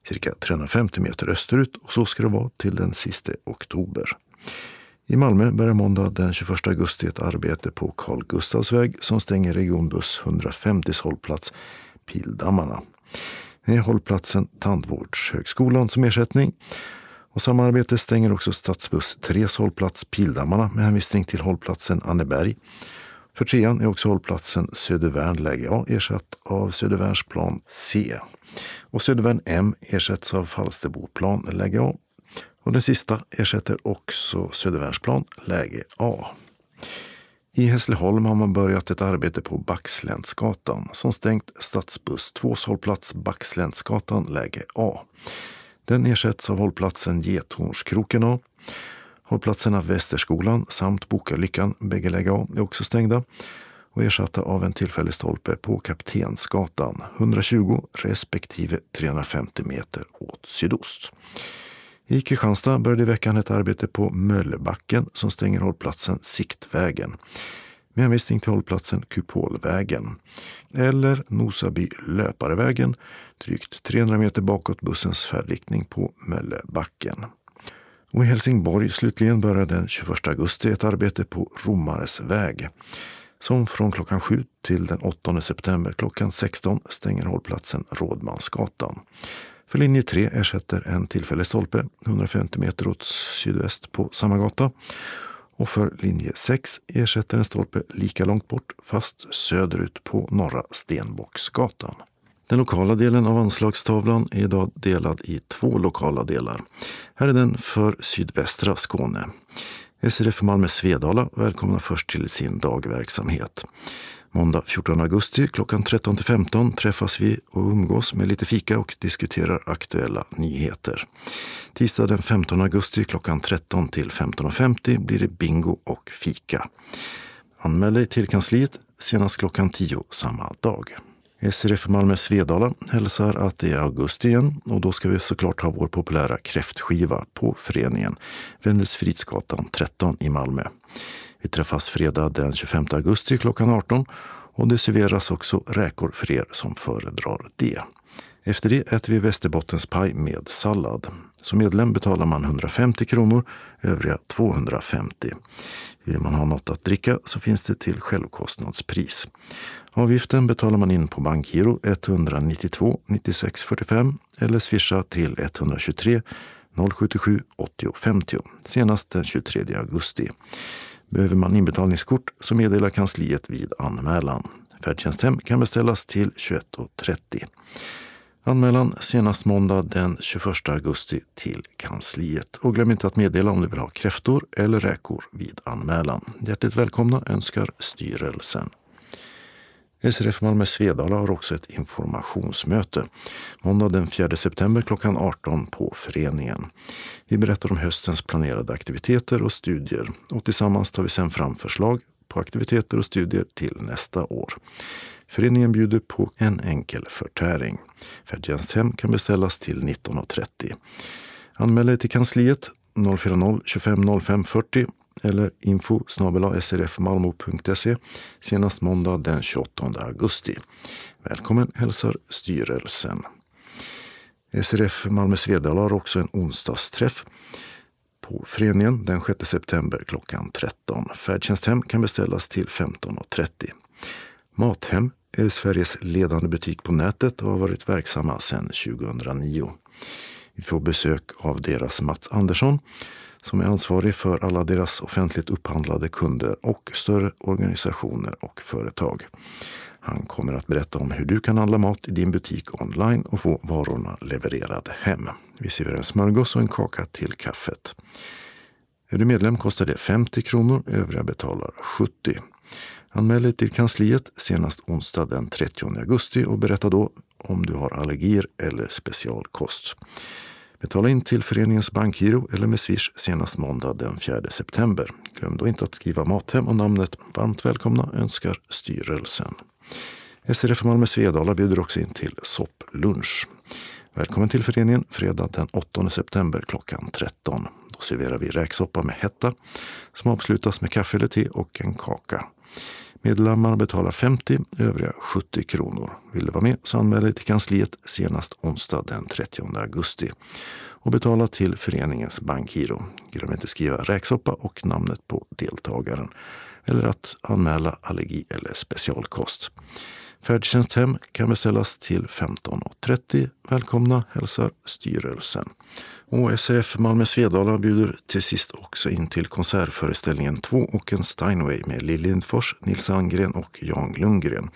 cirka 350 meter österut och så ska det vara till den sista oktober. I Malmö börjar måndag den 21 augusti ett arbete på Carl Gustavs väg som stänger regionbuss 150 hållplats Pildammarna. Med hållplatsen Tandvårdshögskolan som ersättning. Och samarbete stänger också stadsbuss 3 hållplats Pildammarna med hänvisning till hållplatsen Anneberg. För trean är också hållplatsen Södervärn läge A ersatt av Södervärnsplan C. Och Södervärn M ersätts av Falsterboplan läge A. Och den sista ersätter också Södervärnsplan läge A. I Hässleholm har man börjat ett arbete på Baxländsgatan som stängt stadsbuss 2 hållplats Baxländsgatan läge A. Den ersätts av hållplatsen Getornskroken A. Hållplatserna Västerskolan samt Bokalyckan, bägge läge A, är också stängda och ersatta av en tillfällig stolpe på Kaptensgatan 120 respektive 350 meter åt sydost. I Kristianstad började i veckan ett arbete på Möllebacken som stänger hållplatsen Siktvägen med hänvisning till hållplatsen Kupolvägen eller Nosaby Löparevägen drygt 300 meter bakåt bussens färdriktning på Möllebacken. Och I Helsingborg slutligen började den 21 augusti ett arbete på Romares väg som från klockan 7 till den 8 september klockan 16 stänger hållplatsen Rådmansgatan. För linje 3 ersätter en tillfällig stolpe 150 meter åt sydväst på samma gata. Och för linje 6 ersätter en stolpe lika långt bort fast söderut på Norra Stenbocksgatan. Den lokala delen av anslagstavlan är idag delad i två lokala delar. Här är den för sydvästra Skåne. SRF Malmö Svedala välkomnar först till sin dagverksamhet. Måndag 14 augusti klockan 13 till 15 träffas vi och umgås med lite fika och diskuterar aktuella nyheter. Tisdag den 15 augusti klockan 13 till 15.50 blir det bingo och fika. Anmäl dig till kansliet senast klockan 10 samma dag. SRF Malmö Svedala hälsar att det är augusti igen och då ska vi såklart ha vår populära kräftskiva på föreningen Vendelsfridsgatan 13 i Malmö. Vi träffas fredag den 25 augusti klockan 18 och det serveras också räkor för er som föredrar det. Efter det äter vi västerbottenspaj med sallad. Som medlem betalar man 150 kronor, övriga 250. Vill man ha något att dricka så finns det till självkostnadspris. Avgiften betalar man in på bankgiro 192 96 45 eller swisha till 123 077 80 50 senast den 23 augusti. Behöver man inbetalningskort så meddelar kansliet vid anmälan. Färdtjänsthem kan beställas till 21.30. Anmälan senast måndag den 21 augusti till kansliet. Och glöm inte att meddela om du vill ha kräftor eller räkor vid anmälan. Hjärtligt välkomna önskar styrelsen. SRF Malmö Svedala har också ett informationsmöte måndag den 4 september klockan 18 på föreningen. Vi berättar om höstens planerade aktiviteter och studier och tillsammans tar vi sedan fram förslag på aktiviteter och studier till nästa år. Föreningen bjuder på en enkel förtäring. Färdtjänsthem kan beställas till 19.30. Anmäl dig till kansliet 040 25 05 40 eller info srfmalmo.se senast måndag den 28 augusti. Välkommen hälsar styrelsen. SRF Malmö Svedala har också en onsdagsträff på föreningen den 6 september klockan 13. Färdtjänsthem kan beställas till 15.30. Mathem är Sveriges ledande butik på nätet och har varit verksamma sedan 2009. Vi får besök av deras Mats Andersson som är ansvarig för alla deras offentligt upphandlade kunder och större organisationer och företag. Han kommer att berätta om hur du kan handla mat i din butik online och få varorna levererade hem. Vi serverar en smörgås och en kaka till kaffet. Är du medlem kostar det 50 kronor, övriga betalar 70. Anmäl dig till kansliet senast onsdag den 30 augusti och berätta då om du har allergier eller specialkost. Betala in till föreningens bankgiro eller med Swish senast måndag den 4 september. Glöm då inte att skriva Mathem och namnet Varmt välkomna önskar styrelsen. SRF Malmö Svedala bjuder också in till sopplunch. Välkommen till föreningen fredag den 8 september klockan 13. Då serverar vi räksoppa med hetta som avslutas med kaffe eller te och en kaka. Medlemmar betalar 50, övriga 70 kronor. Vill du vara med så anmäl dig till kansliet senast onsdag den 30 augusti och betala till föreningens bankgiro. Glöm inte skriva räksoppa och namnet på deltagaren eller att anmäla allergi eller specialkost. Färdtjänsthem kan beställas till 15.30. Välkomna hälsar styrelsen. Och SRF Malmö Svedala bjuder till sist också in till konsertföreställningen Två och en Steinway med Lill Lindfors, Nils Angren och Jan Lundgren.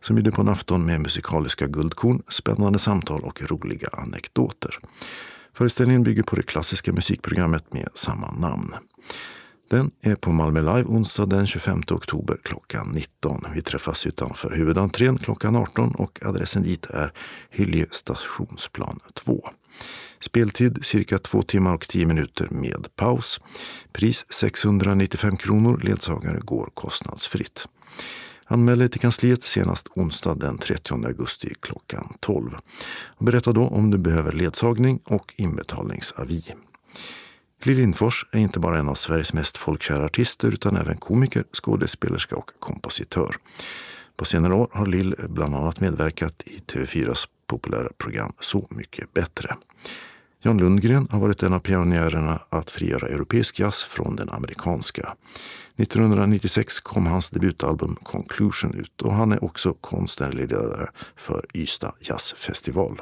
Som bjuder på en afton med musikaliska guldkorn, spännande samtal och roliga anekdoter. Föreställningen bygger på det klassiska musikprogrammet med samma namn. Den är på Malmö Live onsdag den 25 oktober klockan 19. Vi träffas utanför huvudentrén klockan 18 och adressen dit är Hylje stationsplan 2. Speltid cirka två timmar och tio minuter med paus. Pris 695 kronor. Ledsagare går kostnadsfritt. Anmäl dig till kansliet senast onsdag den 30 augusti klockan 12. Berätta då om du behöver ledsagning och inbetalningsavi. Lill Lindfors är inte bara en av Sveriges mest folkkära artister utan även komiker, skådespelerska och kompositör. På senare år har Lill bland annat medverkat i TV4s populära program Så mycket bättre. Jan Lundgren har varit en av pionjärerna att frigöra europeisk jazz från den amerikanska. 1996 kom hans debutalbum Conclusion ut och han är också konstnärlig ledare för Ystad Jazzfestival.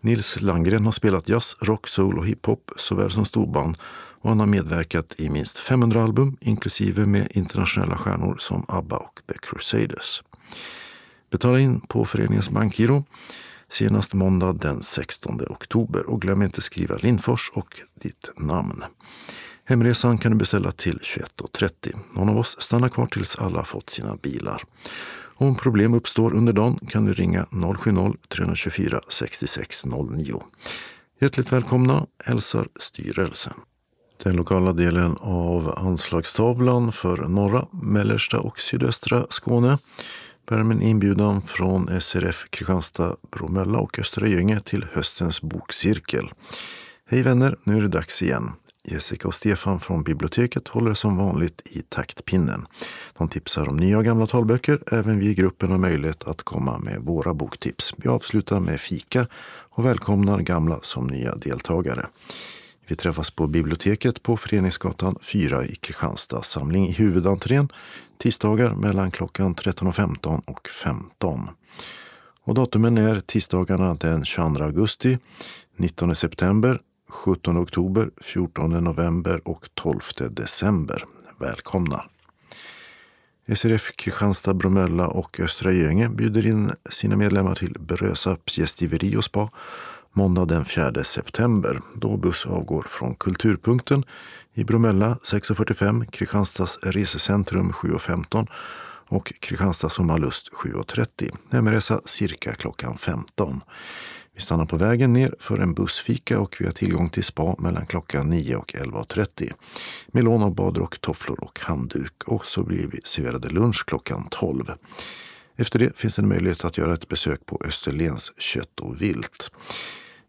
Nils Landgren har spelat jazz, rock, soul och hiphop såväl som storband och han har medverkat i minst 500 album inklusive med internationella stjärnor som ABBA och The Crusaders. Betala in på föreningens bankgiro senast måndag den 16 oktober och glöm inte skriva Lindfors och ditt namn. Hemresan kan du beställa till 21.30. Någon av oss stannar kvar tills alla fått sina bilar. Om problem uppstår under dagen kan du ringa 070-324 6609. Hjärtligt välkomna hälsar styrelsen. Den lokala delen av anslagstavlan för norra, mellersta och sydöstra Skåne bär en inbjudan från SRF Kristianstad, Bromölla och Östra Göinge till höstens bokcirkel. Hej vänner, nu är det dags igen. Jessica och Stefan från biblioteket håller som vanligt i taktpinnen. De tipsar om nya och gamla talböcker. Även vi i gruppen har möjlighet att komma med våra boktips. Vi avslutar med fika och välkomnar gamla som nya deltagare. Vi träffas på biblioteket på Föreningsgatan 4 i Kristianstad. Samling i huvudentrén tisdagar mellan klockan 13.15 och 15. Och datumen är tisdagarna den 22 augusti, 19 september, 17 oktober, 14 november och 12 december. Välkomna! SRF Kristianstad, Bromölla och Östra Göinge bjuder in sina medlemmar till Brösa Gästgiveri och spa måndag den 4 september då buss avgår från Kulturpunkten i Bromölla 6.45, Kristianstads resecentrum 7.15 och Kristianstad Sommarlust 7.30. Hemresa cirka klockan 15. Vi stannar på vägen ner för en bussfika och vi har tillgång till spa mellan klockan 9 och 11.30. Med lån av badrock, tofflor och handduk. Och så blir vi serverade lunch klockan 12. Efter det finns en möjlighet att göra ett besök på Österlens kött och vilt.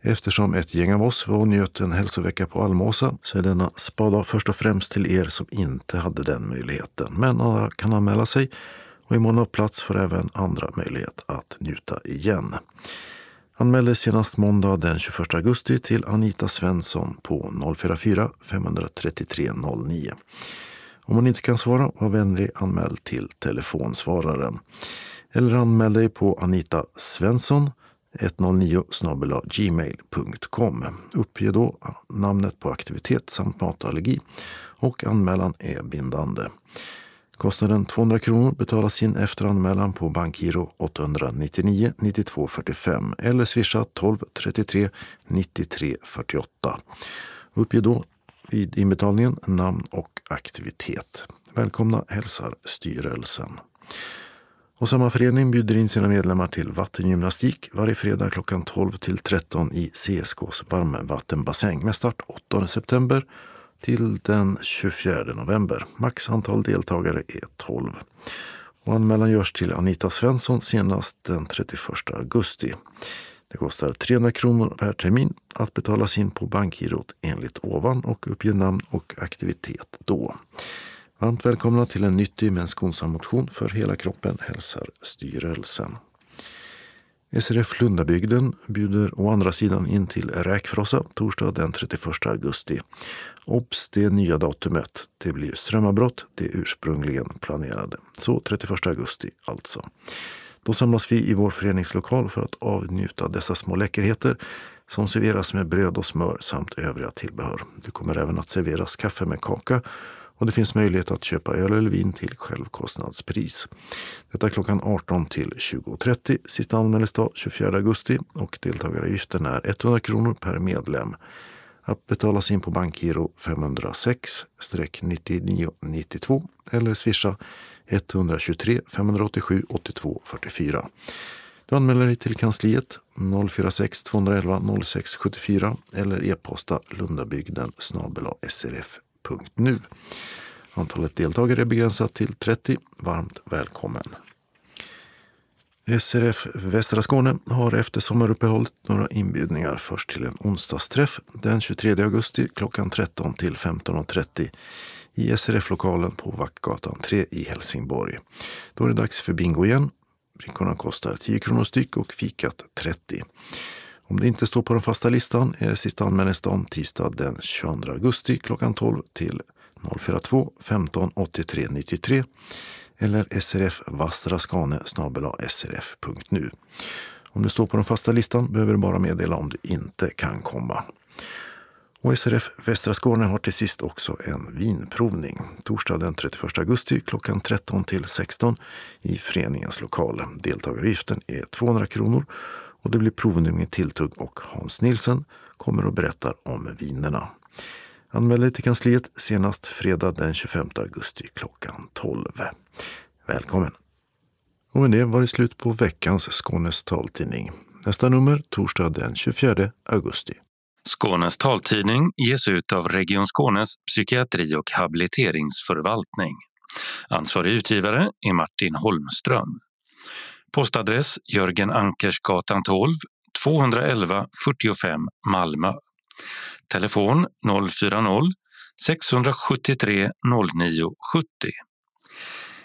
Eftersom ett gäng av oss var och njöt en hälsovecka på Almåsa så är denna spadag först och främst till er som inte hade den möjligheten. Men alla kan anmäla sig och imorgon har plats för även andra möjlighet att njuta igen. Anmäl dig senast måndag den 21 augusti till Anita Svensson på 044 533 09. Om hon inte kan svara, var vänlig anmäl till telefonsvararen. Eller anmäl dig på Anita Svensson 109 gmail.com. Uppge då namnet på aktivitet samt matallergi och anmälan är bindande. Kostnaden 200 kronor betalas in efter anmälan på bankgiro 899 92 45 eller swisha 12 33 93 48. Uppge då vid inbetalningen namn och aktivitet. Välkomna hälsar styrelsen. Och samma förening bjuder in sina medlemmar till vattengymnastik varje fredag klockan 12 till 13 i CSKs varmvattenbassäng med start 8 september till den 24 november. Max antal deltagare är 12. Och anmälan görs till Anita Svensson senast den 31 augusti. Det kostar 300 kronor per termin att betalas in på bankgirot enligt ovan och uppge namn och aktivitet då. Varmt välkomna till en nyttig men skonsam motion för hela kroppen hälsar styrelsen. SRF Lundabygden bjuder å andra sidan in till räkfrossa torsdag den 31 augusti. Obs! Det nya datumet. Det blir strömavbrott, det ursprungligen planerade. Så 31 augusti alltså. Då samlas vi i vår föreningslokal för att avnjuta dessa små läckerheter som serveras med bröd och smör samt övriga tillbehör. Det kommer även att serveras kaffe med kaka och det finns möjlighet att köpa öl eller vin till självkostnadspris. Detta klockan 18 till 20.30. Sista anmälningsdag 24 augusti och deltagaravgiften är 100 kronor per medlem. Att betalas in på bankgiro 506-9992 eller swisha 123 587 82 44. Du anmäler dig till kansliet 046 211 06 74 eller e-posta lundabygden srf.nu. Antalet deltagare är begränsat till 30. Varmt välkommen! SRF Västra Skåne har efter sommaruppehållet några inbjudningar. Först till en onsdagsträff den 23 augusti klockan 13 till 15.30 i SRF-lokalen på Vackgatan 3 i Helsingborg. Då är det dags för bingo igen. Brinkorna kostar 10 kronor styck och fikat 30. Om det inte står på den fasta listan är sista anmälningsdagen tisdag den 22 augusti klockan 12 till 042 15 83 93 eller srf srf.nu. Om du står på den fasta listan behöver du bara meddela om du inte kan komma. Och SRF Västra Skåne har till sist också en vinprovning. Torsdag den 31 augusti klockan 13 till 16 i föreningens lokal. Deltagaravgiften är 200 kronor och det blir provning med Tilltugg och Hans Nilsen kommer och berättar om vinerna. Anmäl dig till kansliet senast fredag den 25 augusti klockan 12. Välkommen! Och med det var det slut på veckans Skånes taltidning. Nästa nummer torsdag den 24 augusti. Skånes taltidning ges ut av Region Skånes psykiatri och habiliteringsförvaltning. Ansvarig utgivare är Martin Holmström. Postadress Jörgen Ankersgatan 12, 211 45 Malmö. Telefon 040-673 0970.